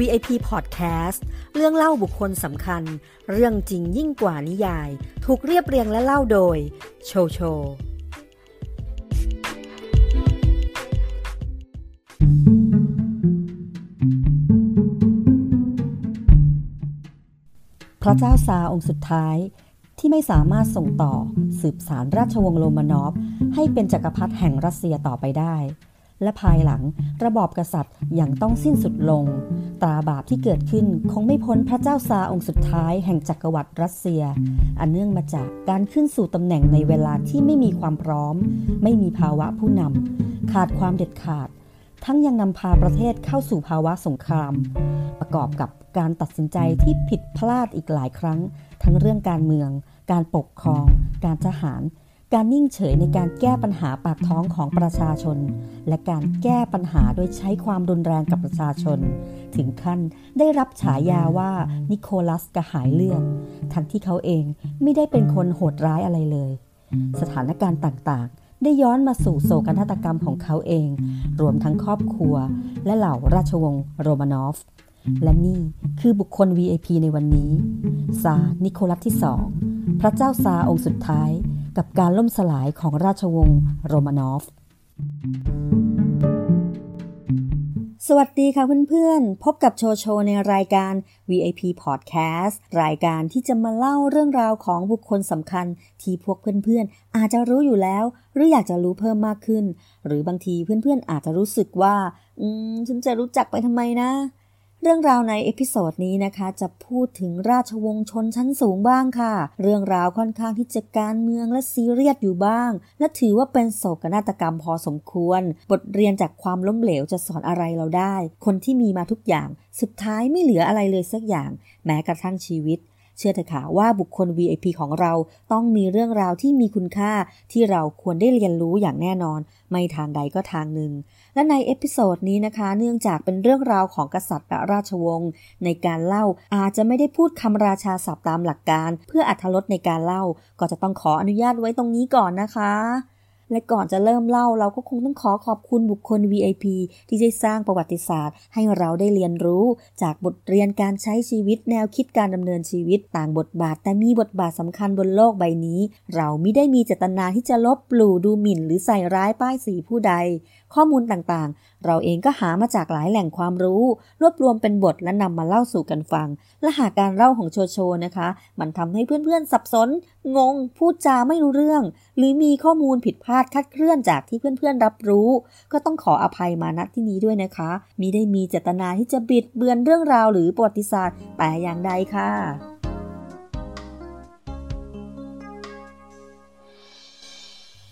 VIP Podcast เรื่องเล่าบุคคลสำคัญ เรื่องจริงยิ่งกว่านิยาย ถูกเรียบเรียงและเล่าโดย โชโช พระเจ้าซาองค์สุดท้ายที่ไม่สามารถส่งต่อสืบสารราชวงศ์โรมานอฟ ให้เป็นจักรพรรดิแห่งรัสเซียต่อไปได้ และภายหลังระบอบกษัตริย์อย่างต้องสิ้นสุดลง ตราบาปที่เกิดขึ้นคงไม่พ้นพระเจ้าซาองค์สุดท้ายแห่งจักรวรรดิรัสเซีย อันเนื่องมาจากการขึ้นสู่ตำแหน่งในเวลาที่ไม่มีความพร้อม ไม่มีภาวะผู้นำขาดความเด็ดขาด ทั้งยังนำพาประเทศเข้าสู่ภาวะสงคราม ประกอบกับการตัดสินใจที่ผิดพลาดอีกหลายครั้ง ทั้งเรื่องการเมือง การปกครอง การทหาร การนิ่งเฉยในการแก้ปัญหาปากท้องของประชาชน และการแก้ปัญหาโดยใช้ความรุนแรงกับประชาชน ถึงขั้นได้รับฉายาว่านิโคลัสกระหายเลือดทั้งที่เขาเองไม่ได้เป็นคนโหดร้ายอะไรเลย สถานการณ์ต่างๆ ได้ย้อนมาสู่โศกนาฏกรรมของเขาเอง รวมทั้งครอบครัว และเหล่าราชวงศ์โรมานอฟและนี่คือบุคคล VIP ในวันนี้ ซา นิโคลัสที่สอง พระเจ้าซาองค์สุดท้าย กับการล่มสลายของราชวงศ์โรมานอฟ สวัสดีค่ะเพื่อนๆ พบกับโชโชในรายการ VIP Podcast รายการที่จะมาเล่าเรื่องราวของบุคคลสำคัญที่พวกเพื่อนๆ อาจจะรู้อยู่แล้ว หรืออยากจะรู้เพิ่มมากขึ้น หรือบางทีเพื่อนๆอาจจะรู้สึกว่า อืมฉันจะรู้จักไปทำไมนะ เรื่องราวใน episode นี้นะคะ จะพูดถึงราชวงศ์ชนชั้นสูงบ้างค่ะ เรื่องราวค่อนข้างที่จะการเมืองและซีเรียสอยู่บ้าง และถือว่าเป็นโศกนาฏกรรมพอสมควร บทเรียนจากความล้มเหลวจะสอนอะไรเราได้ คนที่มีมาทุกอย่าง สุดท้ายไม่เหลืออะไรเลยสักอย่าง แม้กระทั่งชีวิต เชื่อเถอะค่ะว่าบุคคล VIP ของเราต้องมีเรื่องราวที่มีคุณค่าที่เราควรได้เรียนรู้อย่างแน่นอน ไม่ทางใดก็ทางหนึ่ง และใน episode นี้นะคะ เนื่องจากเป็นเรื่องราวของกษัตริย์และราชวงศ์ในการเล่าอาจจะไม่ได้พูดคำราชาศัพท์ตามหลักการ เพื่ออรรถรสในการเล่าก็จะต้องขออนุญาตไว้ตรงนี้ก่อนนะคะ และก่อนจะเริ่มเล่าเราก็คงต้องขอขอบคุณบุคคล VIP ที่ได้สร้างประวัติศาสตร์ ให้เราได้เรียนรู้ จากบทเรียนการใช้ชีวิตแนวคิดการดำเนินชีวิตต่างบทบาท แต่มีบทบาทสำคัญบนโลกใบนี้ เราไม่ได้มีเจตนาที่จะลบหลู่ดูหมิ่น หรือใส่ร้ายป้ายสีผู้ใด ข้อมูลต่างๆ เราเองก็หามาจากหลายแหล่งความรู้ รวบรวมเป็นบทและนำมาเล่าสู่กันฟัง และหากการเล่าของโชโชนะคะ มันทำให้เพื่อนๆสับสน งง พูดจาไม่รู้เรื่อง หรือมีข้อมูลผิดพลาดคลาดเคลื่อนจากที่เพื่อนๆรับรู้ ก็ต้องขออภัยมาณที่นี้ด้วยนะคะมิได้มีเจตนาที่จะบิดเบือนเรื่องราวหรือประวัติศาสตร์แต่อย่างใดค่ะ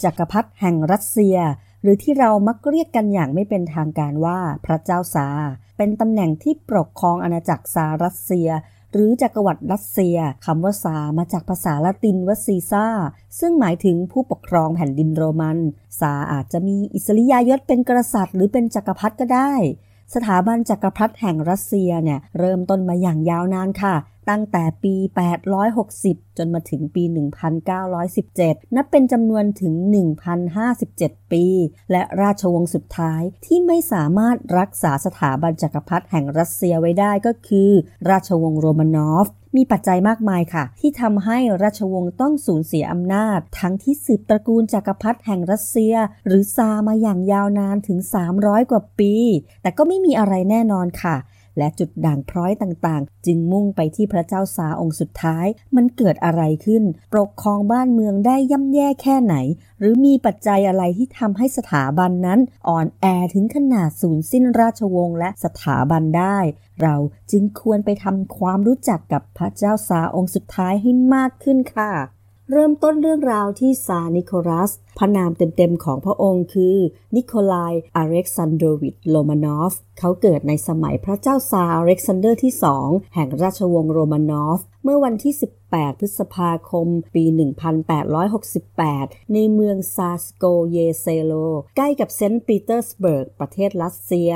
จักรพรรดิแห่งรัสเซีย หรือที่เรามักเรียกกันอย่างไม่เป็นทางการว่าพระเจ้าซา เป็นตำแหน่งที่ปกครองอาณาจักรซารัสเซีย หรือจักรวรรดิรัสเซียคำว่าซามาจากภาษาละตินว่าซีซ่า ซึ่งหมายถึงผู้ปกครองแผ่นดินโรมัน ซาอาจจะมีอิสริยยศเป็นกษัตริย์ หรือเป็นจักรพรรดิก็ได้สถาบันจักรพรรดิแห่งรัสเซียเนี่ยเริ่มต้นมาอย่างยาวนานค่ะ ตั้งแต่ปี 860 จนมาถึงปี 1917 นับเป็นจำนวนถึง 1,057 ปี และราชวงศ์สุดท้ายที่ไม่สามารถรักษาสถาบันจักรพรรดิแห่งรัสเซียไว้ได้ก็คือ ราชวงศ์โรมานอฟมีปัจจัยมากมายค่ะ ที่ทำให้ราชวงศ์ต้องสูญเสียอำนาจ ทั้งที่สืบตระกูลจักรพรรดิแห่งรัสเซีย หรือซามาอย่างยาวนานถึง 300 กว่าปี แต่ก็ไม่มีอะไรแน่นอนค่ะ และจุดด่างพร้อยต่างๆ จึงมุ่งไปที่พระเจ้าซาองค์สุดท้าย มันเกิดอะไรขึ้น ปกครองบ้านเมืองได้ย่ำแย่แค่ไหน หรือมีปัจจัยอะไรที่ทำให้สถาบันนั้น อ่อนแอถึงขนาดสูญสิ้นราชวงศ์และสถาบันได้ เราจึงควรไปทำความรู้จักกับพระเจ้าซาองค์สุดท้ายให้มากขึ้นค่ะ เริ่มต้นเรื่องราวที่ซานิโคลัส พระนามเต็มๆของพระองค์คือ นิโคไล อเล็กซานโดรวิชโรมานอฟ เขาเกิดในสมัยพระเจ้าซาร์อเล็กซานเดอร์ที่สองแห่งราชวงศ์โรมานอฟ เมื่อวันที่ 18 พฤษภาคม ปี 1868 ในเมืองซาร์สโกเยเซโล ใกล้กับเซนต์ปีเตอร์สเบิร์ก ประเทศรัสเซีย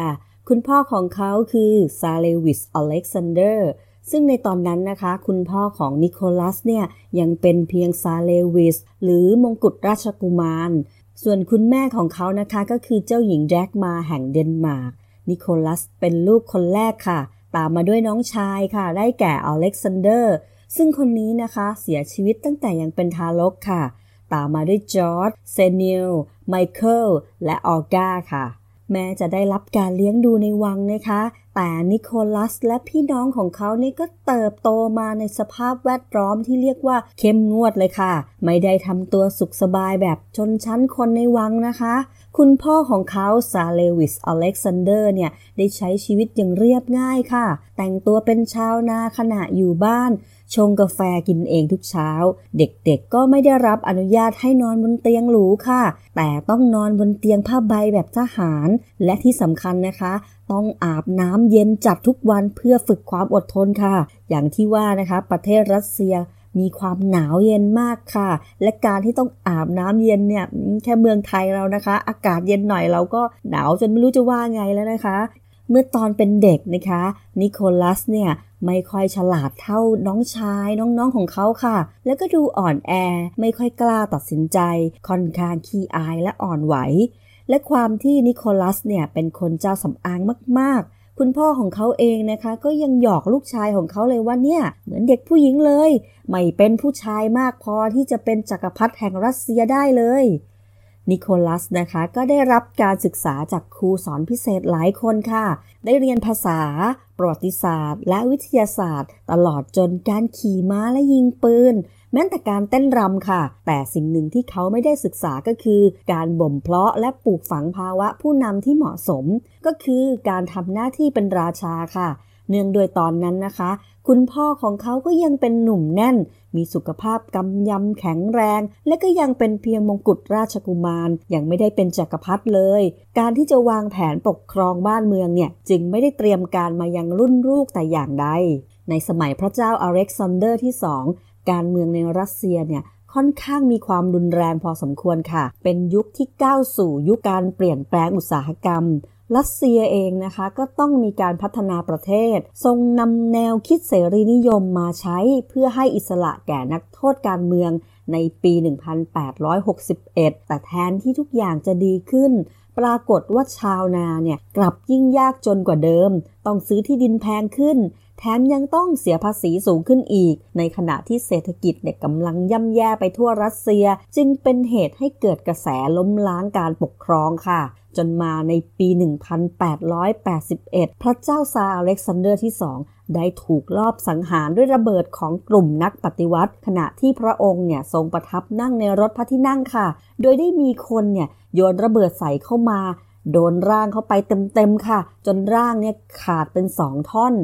คุณพ่อของเขาคือซาเรวิชอเล็กซานเดอร์ ซึ่งในตอนนั้นนะคะ คุณพ่อของนิโคลัสเนี่ยยังเป็นเพียงซาเรวิช หรือมงกุฎราชกุมาร ส่วนคุณแม่ของเขานะคะก็คือเจ้าหญิงดักมาร์แห่งเดนมาร์กนิโคลัสเป็นลูกคนแรกค่ะ ตามมาด้วยน้องชายค่ะ ได้แก่อเล็กซานเดอร์ ซึ่งคนนี้นะคะเสียชีวิตตั้งแต่ยังเป็นทารกค่ะ ตามมาด้วยจอร์จ เซเนีย ไมเคิลและโอลก้าค่ะ แม้จะได้รับการเลี้ยงดูในวังนะคะ แต่นิโคลัสและพี่น้องของเขาเนี่ยก็เติบโตมาในสภาพแวดล้อมที่เรียกว่าเข้มงวดเลยค่ะ ไม่ได้ทำตัวสุขสบายแบบชนชั้นคนในวังนะคะ คุณพ่อของเขาซาเรวิชอเล็กซานเดอร์เนี่ย ได้ใช้ชีวิตอย่างเรียบง่ายค่ะ แต่งตัวเป็นชาวนาขณะอยู่บ้าน ชงกาแฟกินเองทุกเช้า เด็กๆก็ไม่ได้รับอนุญาตให้นอนบนเตียงหรูค่ะ แต่ต้องนอนบนเตียงผ้าใบแบบทหาร และที่สำคัญนะคะต้องอาบน้ำเย็นจัดทุกวันเพื่อฝึกความอดทนค่ะ อย่างที่ว่านะคะ ประเทศรัสเซียมีความหนาวเย็นมากค่ะ และการที่ต้องอาบน้ำเย็นเนี่ยแค่เมืองไทยเรานะคะ อากาศเย็นหน่อยเราก็หนาวจนไม่รู้จะว่าไงแล้วนะคะ เมื่อตอนเป็นเด็กนะคะนิโคลัสเนี่ยไม่ค่อยฉลาดเท่าน้องชายน้องๆของเขาค่ะ แล้วก็ดูอ่อนแอไม่ค่อยกล้าตัดสินใจ ค่อนข้างขี้อายและอ่อนไหว และความที่นิโคลัสเนี่ยเป็นคนเจ้าสำอางมากๆ คุณพ่อของเขาเองนะคะ ก็ยังหยอกลูกชายของเขาเลยว่าเนี่ยเหมือนเด็กผู้หญิงเลย ไม่เป็นผู้ชายมากพอที่จะเป็นจักรพรรดิแห่งรัสเซียได้เลยนิโคลัสนะคะก็ได้รับการศึกษาจากครูสอนพิเศษหลายคนค่ะ ได้เรียนภาษา ประวัติศาสตร์ และวิทยาศาสตร์ ตลอดจนการขี่ม้าและยิงปืน แม้แต่การเต้นรำค่ะ แต่สิ่งหนึ่งที่เขาไม่ได้ศึกษาก็คือ การบ่มเพาะและปลูกฝังภาวะผู้นำที่เหมาะสม ก็คือการทำหน้าที่เป็นราชาค่ะ เนื่องโดยตอนนั้นนะคะ คุณพ่อของเขาก็ยังเป็นหนุ่มแน่น มีสุขภาพกำยำแข็งแรง และก็ยังเป็นเพียงมงกุฎราชกุมาร ยังไม่ได้เป็นจักรพรรดิเลย การที่จะวางแผนปกครองบ้านเมืองเนี่ย จึงไม่ได้เตรียมการมายังรุ่นลูกแต่อย่างใดในสมัยพระเจ้าอเล็กซานเดอร์ที่สอง การเมืองในรัสเซียเนี่ยค่อนข้างมีความรุนแรงพอสมควรค่ะ เป็นยุคที่ก้าวสู่ยุคการเปลี่ยนแปลงอุตสาหกรรม รัสเซียเองนะคะก็ต้องมีการพัฒนาประเทศ ทรงนำแนวคิดเสรีนิยมมาใช้เพื่อให้อิสระแก่นักโทษการเมืองในปี 1861 แต่แทนที่ทุกอย่างจะดีขึ้น ปรากฏว่าชาวนาเนี่ยกลับยิ่งยากจนกว่าเดิม ต้องซื้อที่ดินแพงขึ้น แถมยังต้องเสียภาษีสูงขึ้นอีก ในขณะที่เศรษฐกิจเนี่ยกำลังย่ำแย่ไปทั่วรัสเซีย จึงเป็นเหตุให้เกิดกระแสล้มล้างการปกครองค่ะ จนมาในปี 1881 พระเจ้าซาร์อเล็กซานเดอร์ที่สองได้ถูกลอบสังหารด้วยระเบิดของกลุ่มนักปฏิวัติ ขณะที่พระองค์เนี่ยทรงประทับนั่งในรถพระที่นั่งค่ะ โดยได้มีคนเนี่ยโยนระเบิดใส่เข้ามา โดนร่างเข้าไปเต็มๆค่ะ จนร่างเนี่ยขาดเป็นสองท่อน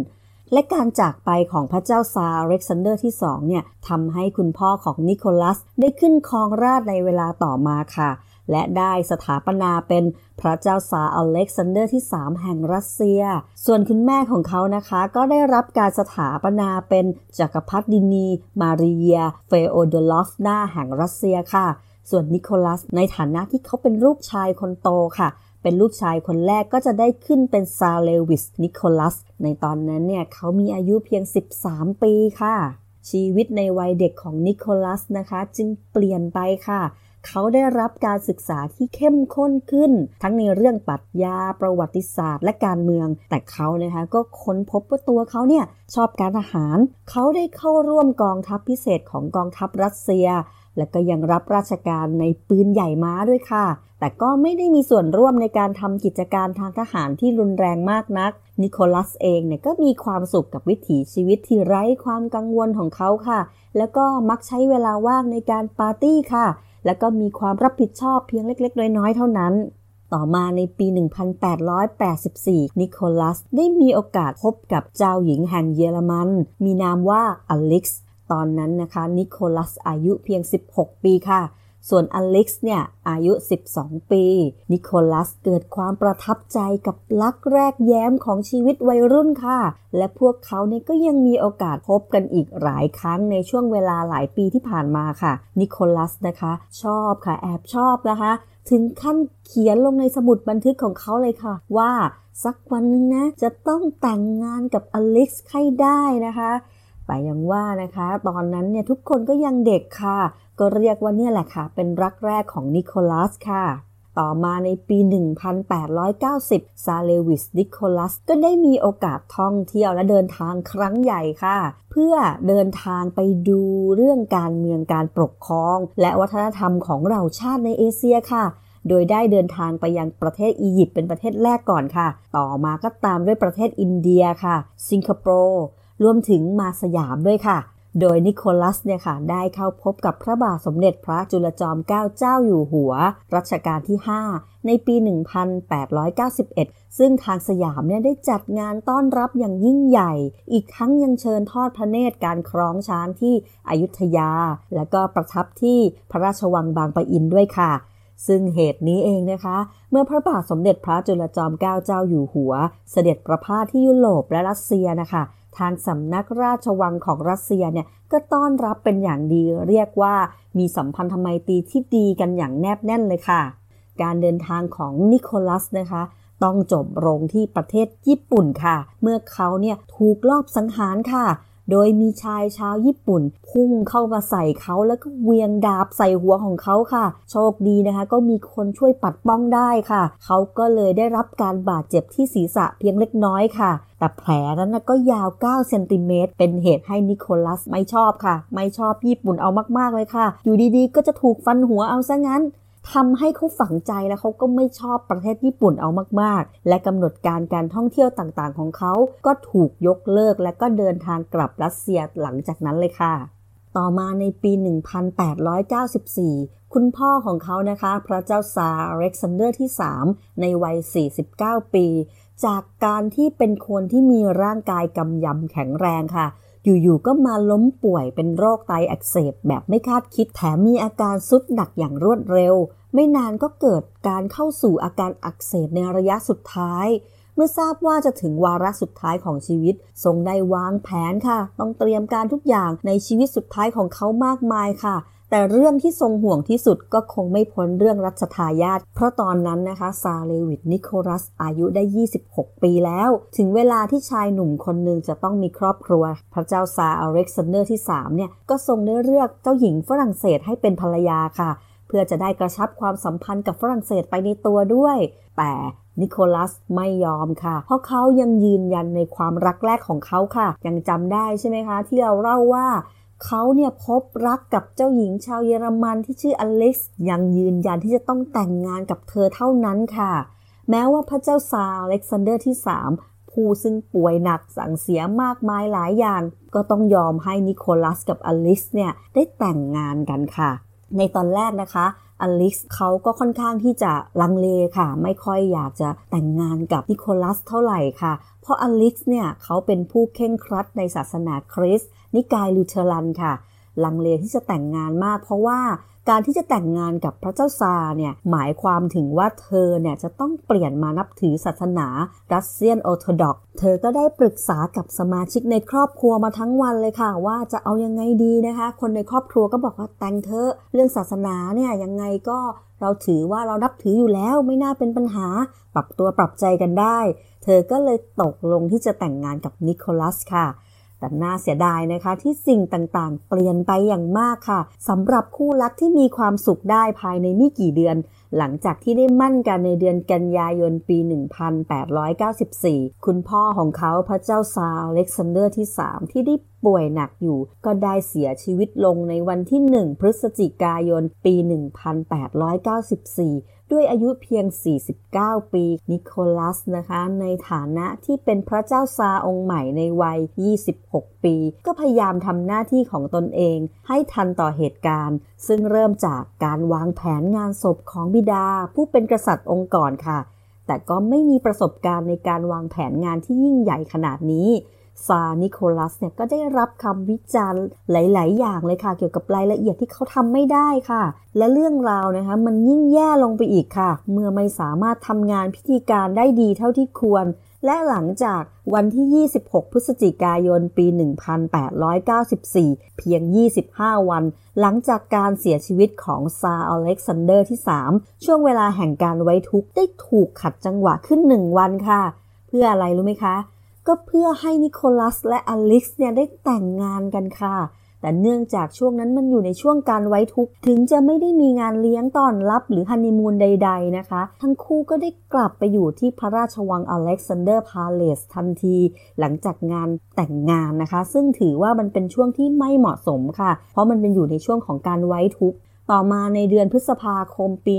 และการจากไปของพระเจ้าซาร์อเล็กซานเดอร์ที่สองเนี่ยทำให้คุณพ่อของนิโคลัสได้ขึ้นครองราชย์ในเวลาต่อมาค่ะ และได้สถาปนาเป็นพระเจ้าซาร์อเล็กซานเดอร์ที่ 3 แห่งรัสเซีย ส่วนคุณแม่ของเขานะคะ ก็ได้รับการสถาปนาเป็นจักรพรรดินี มารีเยเฟโอโดรอฟนาแห่งรัสเซียค่ะ ส่วนนิโคลัสในฐานะที่เขาเป็นลูกชายคนโตค่ะ เป็นลูกชายคนแรกก็จะได้ขึ้นเป็นซาเลวิสนิโคลัส ในตอนนั้นเนี่ยเขามีอายุเพียง 13 ปีค่ะ ชีวิตในวัยเด็กของนิโคลัสนะคะ จึงเปลี่ยนไปค่ะเขาได้รับการศึกษาที่เข้มข้นขึ้น ทั้งในเรื่องปรัชญาประวัติศาสตร์ และการเมือง แต่เขานะคะก็ค้นพบว่าตัวเขาเนี่ยชอบการทหาร เขาได้เข้าร่วมกองทัพพิเศษของกองทัพรัสเซีย และก็ยังรับราชการในปืนใหญ่ม้าด้วยค่ะ แต่ก็ไม่ได้มีส่วนร่วมในการทำกิจการทางทหารที่รุนแรงมากนัก นิโคลัสเองเนี่ยก็มีความสุขกับวิถีชีวิตที่ไร้ความกังวลของเขาค่ะ แล้วก็มักใช้เวลาว่างในการปาร์ตี้ค่ะ แล้วก็มีความรับผิดชอบเพียงเล็ก ๆ น้อยๆเท่านั้นต่อมาในปี 1884 นิโคลัสได้มีโอกาสพบกับเจ้าหญิงแห่งเยอรมัน มีนามว่าอเล็กซ์ ตอนนั้นนะคะนิโคลัสอายุเพียง 16 ปีค่ะ ส่วนอเล็กซ์เนี่ยอายุ 12 ปี นิโคลัสเกิดความประทับใจกับลักแรกแย้มของชีวิตวัยรุ่นค่ะ และพวกเขาเนี่ยก็ยังมีโอกาสพบกันอีกหลายครั้งในช่วงเวลาหลายปีที่ผ่านมาค่ะ นิโคลัสนะคะ ชอบค่ะแอบชอบนะคะ ถึงขั้นเขียนลงในสมุดบันทึกของเขาเลยค่ะ ว่าสักวันนึงนะจะต้องแต่งงานกับอเล็กซ์ให้ได้นะคะ แต่ยังว่านะคะ ตอนนั้นเนี่ยทุกคนก็ยังเด็กค่ะ ก็เรียกว่าเนี่ยแหละค่ะ เป็นรักแรกของนิโคลัสค่ะ ต่อมาในปี 1890 ซาเลวิสนิโคลัสก็ได้มีโอกาสท่องเที่ยวและเดินทางครั้งใหญ่ค่ะ เพื่อเดินทางไปดูเรื่องการเมืองการปกครอง และวัฒนธรรมของเราชาติในเอเชียค่ะโดยได้เดินทางไปยังประเทศอียิปต์เป็นประเทศแรกก่อนค่ะ ต่อมาก็ตามด้วยประเทศอินเดียค่ะ สิงคโปร์ รวมถึงมาสยามด้วยค่ะ โดยนิโคลัสเนี่ยค่ะได้เข้าพบกับพระบาทสมเด็จพระจุลจอมเกล้าเจ้าอยู่หัว รัชกาลที่ 5 ในปี 1891 ซึ่งทางสยามเนี่ยได้จัดงานต้อนรับอย่างยิ่งใหญ่ อีกทั้งยังเชิญทอดพระเนตรการคล้องช้างที่อยุธยา และก็ประทับที่พระราชวังบางปะอินด้วยค่ะซึ่งเหตุนี้เองนะคะ เมื่อพระบาทสมเด็จพระจุลจอมเกล้าเจ้าอยู่หัว เสด็จประพาสที่ยุโรปและรัสเซียนะคะ ทางสำนักราชวังของรัสเซียเนี่ยก็ต้อนรับเป็นอย่างดี เรียกว่ามีสัมพันธไมตรีที่ดีกันอย่างแนบแน่นเลยค่ะ การเดินทางของนิโคลัสนะคะ ต้องจบลงที่ประเทศญี่ปุ่นค่ะ เมื่อเขาเนี่ยถูกลอบสังหารค่ะ โดยมีชายชาวญี่ปุ่น พุ่งเข้ามาใส่เขาแล้วก็เวียงดาบใส่หัวของเขาค่ะ โชคดีนะคะ ก็มีคนช่วยปัดป้องได้ค่ะ เขาก็เลยได้รับการบาดเจ็บที่ศีรษะเพียงเล็กน้อยค่ะแต่แผลนั้นก็ยาว 9 เซนติเมตร เป็นเหตุให้นิโคลัสไม่ชอบค่ะ ไม่ชอบญี่ปุ่นเอามาก ๆ เลยค่ะ อยู่ดีๆ ก็จะถูกฟันหัวเอาซะงั้น ทำให้เขาฝังใจแล้วเขาก็ไม่ชอบประเทศญี่ปุ่นเอามากๆ และกำหนดการการท่องเที่ยวต่างๆ ของเขาก็ถูกยกเลิก และก็เดินทางกลับรัสเซียหลังจากนั้นเลยค่ะ ต่อมาในปี 1894 คุณพ่อของเขานะคะ พระเจ้าซาร์เล็กซานเดอร์ที่ 3 ในวัย 49 ปี จากการที่เป็นคนที่มีร่างกายกำยำแข็งแรงค่ะ อยู่ๆก็มาล้มป่วยเป็นโรคไตอักเสบแบบไม่คาดคิดแถมมีอาการสุดหนักอย่างรวดเร็ว ไม่นานก็เกิดการเข้าสู่อาการอักเสบในระยะสุดท้ายเมื่อทราบว่าจะถึงวาระสุดท้ายของชีวิต ทรงได้วางแผนค่ะ ต้องเตรียมการทุกอย่างในชีวิตสุดท้ายของเขามากมายค่ะ แต่เรื่องที่ทรงห่วงที่สุดก็คงไม่พ้นเรื่องรัชทายาทเพราะตอนนั้นนะคะซาเรวิชนิโคลัสอายุได้ 26 ปีแล้ว ถึงเวลาที่ชายหนุ่มคนหนึ่งจะต้องมีครอบครัว พระเจ้าซาร์อเล็กซานเดอร์ที่3เนี่ยก็ทรงได้เลือกเจ้าหญิงฝรั่งเศสให้เป็นภรรยาค่ะ เพื่อจะได้กระชับความสัมพันธ์กับฝรั่งเศสไปในตัวด้วย แต่นิโคลัสไม่ยอมค่ะ เพราะเขายังยืนยันในความรักแรกของเขาค่ะ ยังจำได้ใช่ไหมคะ ที่เราเล่าว่า เขาเนี่ยพบรักกับเจ้าหญิงชาวเยอรมันที่ชื่ออเล็กซ์ยังยืนยันที่จะต้องแต่งงานกับเธอเท่านั้นค่ะ แม้ว่าพระเจ้าซาร์อเล็กซานเดอร์ที่ 3 ผู้ซึ่งป่วยหนักสั่งเสียมากมายหลายอย่าง ก็ต้องยอมให้นิโคลัสกับอลิสเนี่ยได้แต่งงานกันค่ะ ในตอนแรกนะคะอลิสเขาก็ค่อนข้างที่จะลังเลค่ะ ไม่ค่อยอยากจะแต่งงานกับนิโคลัสเท่าไหร่ค่ะ เพราะอลิสเนี่ยเขาเป็นผู้เคร่งครัดในศาสนาคริสต์ นิกายลูเทอรันค่ะ ลังเลที่จะแต่งงานมาก เพราะว่าการที่จะแต่งงานกับพระเจ้าซาร์เนี่ยหมายความถึงว่าเธอเนี่ยจะต้องเปลี่ยนมานับถือศาสนา Russian Orthodox เธอก็ได้ปรึกษากับสมาชิกในครอบครัวมาทั้งวันเลยค่ะ ว่าจะเอายังไงดีนะคะ คนในครอบครัวก็บอกว่าแต่งเถอะเรื่องศาสนาเนี่ยยังไงก็เราถือว่าเรานับถืออยู่แล้วไม่น่าเป็นปัญหา ปรับตัวปรับใจกันได้ เธอก็เลยตกลงที่จะแต่งงานกับนิโคลัสค่ะ แต่น่าเสียดายนะคะที่สิ่งต่างๆ เปลี่ยนไปอย่างมากค่ะสำหรับคู่รักที่มีความสุขได้ภายในไม่กี่เดือน หลังจากที่ได้หมั้นกันในเดือนกันยายนปี 1894 คุณพ่อของเขาพระเจ้าซาร์อเล็กซานเดอร์ที่ 3 ที่ได้ป่วยหนักอยู่ ก็ได้เสียชีวิตลงในวันที่ 1 พฤศจิกายนปี 1894 ด้วยอายุเพียง 49 ปี นิโคลัสนะคะ ในฐานะที่เป็นพระเจ้าซาองค์ใหม่ในวัย 26 ปี ก็พยายามทำหน้าที่ของตนเอง ให้ทันต่อเหตุการณ์ ซึ่งเริ่มจากการวางแผนงานศพของบิดา ผู้เป็นกษัตริย์องค์ก่อนค่ะ แต่ก็ไม่มีประสบการณ์ในการวางแผนงานที่ยิ่งใหญ่ขนาดนี้ ซานิโคลัสเนี่ยก็ได้รับคำวิจารณ์หลาย ๆ อย่างเลยค่ะ เกี่ยวกับรายละเอียดที่เขาทำไม่ได้ค่ะ และเรื่องราวนะคะมันยิ่งแย่ลงไปอีกค่ะ เมื่อไม่สามารถทำงานพิธีการได้ดีเท่าที่ควร และหลังจากวันที่ 26 พฤศจิกายน ปี 1894 เพียง 25 วัน หลังจากการเสียชีวิตของซาอเล็กซานเดอร์ที่ 3 ช่วงเวลาแห่งการไว้ทุกข์ได้ถูกขัดจังหวะขึ้นหนึ่งวันค่ะ เพื่ออะไรรู้ไหมคะ ก็เพื่อให้นิโคลัสและอลิกซ์เนี่ยได้แต่งงานกันค่ะ แต่เนื่องจากช่วงนั้นมันอยู่ในช่วงการไว้ทุกข์ถึงจะไม่ได้มีงานเลี้ยงต้อนรับหรือฮันนีมูนใด ๆนะคะ ทั้งคู่ก็ได้กลับไปอยู่ที่พระราชวัง Alexander Palace ทันที หลังจากงานแต่งงานนะคะ ซึ่งถือว่ามันเป็นช่วงที่ไม่เหมาะสมค่ะ เพราะมันเป็นอยู่ในช่วงของการไว้ทุกข์ ต่อมาในเดือนพฤษภาคมปี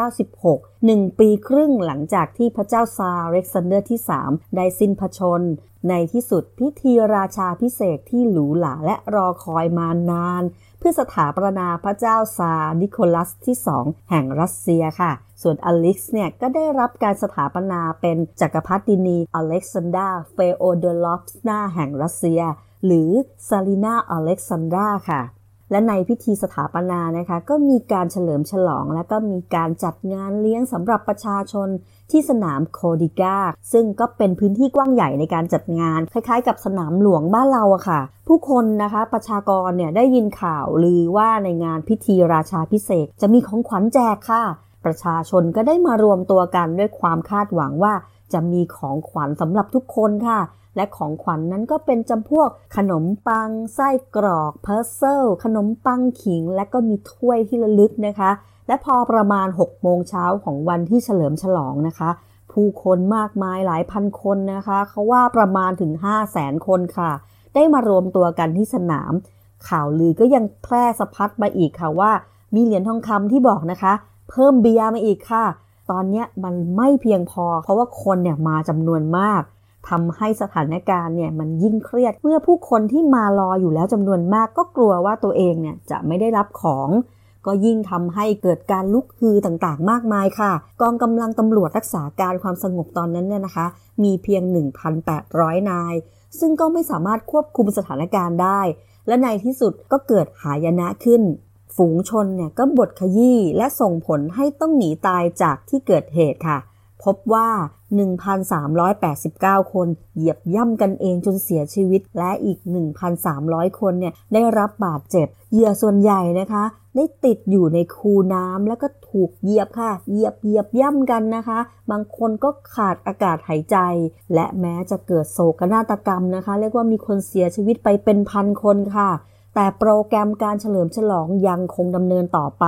1896หนึ่งปีครึ่งหลังจากที่พระเจ้าซาร์อเล็กซานเดอร์ที่ 3 ได้สิ้นพระชนม์ ในที่สุดพิธีราชาภิเษกที่หรูหราและรอคอยมานาน เพื่อสถาปนาพระเจ้าซาร์นิโคลัสที่ 2 แห่งรัสเซียค่ะ ส่วนอเล็กซ์เนี่ยก็ได้รับการสถาปนาเป็นจักรพรรดินีอเล็กซานดราเฟโอโดรอฟนาแห่งรัสเซีย หรือซารินาอเล็กซานดราค่ะ และในพิธีสถาปนานะคะ ก็มีการเฉลิมฉลอง และก็มีการจัดงานเลี้ยงสำหรับประชาชนที่สนามโคดิกาซึ่งก็เป็นพื้นที่กว้างใหญ่ในการจัดงาน คล้ายๆ กับสนามหลวงบ้านเราอะค่ะ ผู้คนนะคะประชากรเนี่ยได้ยินข่าวลือว่าในงานพิธีราชาพิเศษจะมีของขวัญแจกค่ะ ประชาชนก็ได้มารวมตัวกันด้วยความคาดหวังว่าจะมีของขวัญสำหรับทุกคนค่ะ และของขวัญนนั้นก็เป็นจำพวกขนมปัง ไส้กรอกเพอร์เซลขนมปังขิง และก็มีถ้วยที่ระลึกนะคะ และพอประมาณ 6 โมงเช้าของวันที่เฉลิมฉลองนะคะ ผู้คนมากมายหลายพันคนนะคะเขาว่าประมาณถึง 5 0 0แสนคนค่ะ ได้มารวมตัวกันที่สนาม ข่าวลือก็ยังแพร่สะพัดมาอีกค่ะว่า มีเหรียญทองคำที่บอกนะคะ เพิ่มเบียร์มาอีกค่ะตอนนี้มันไม่เพียงพอ เพราะว่าคนเนี่ยมาจำนวนมาก ทำให้สถานการณ์เนี่ยมันยิ่งเครียด เมื่อผู้คนที่มารออยู่แล้วจำนวนมากก็กลัวว่าตัวเองเนี่ยจะไม่ได้รับของ ก็ยิ่งทำให้เกิดการลุกฮือต่างๆ มากมายค่ะ กองกำลังตำรวจรักษาการความสงบตอนนั้นเนี่ยนะคะ มีเพียง 1,800 นาย ซึ่งก็ไม่สามารถควบคุมสถานการณ์ได้ และในที่สุดก็เกิดหายนะขึ้น ฝูงชนเนี่ยก็บดขยี้และส่งผลให้ต้องหนีตายจากที่เกิดเหตุค่ะ พบว่า 1,389 คนเหยียบย่ำกันเองจนเสียชีวิต และอีก 1,300 คนเนี่ยได้รับบาดเจ็บ เหยื่อส่วนใหญ่นะคะ ได้ติดอยู่ในคูน้ำแล้วก็ถูกเหยียบค่ะ เหยียบเหยียบย่ำกันนะคะ บางคนก็ขาดอากาศหายใจ และแม้จะเกิดโศกนาฏกรรมนะคะ เรียกว่ามีคนเสียชีวิตไปเป็นพันคนค่ะ แต่โปรแกรมการเฉลิมฉลองยังคงดำเนินต่อไป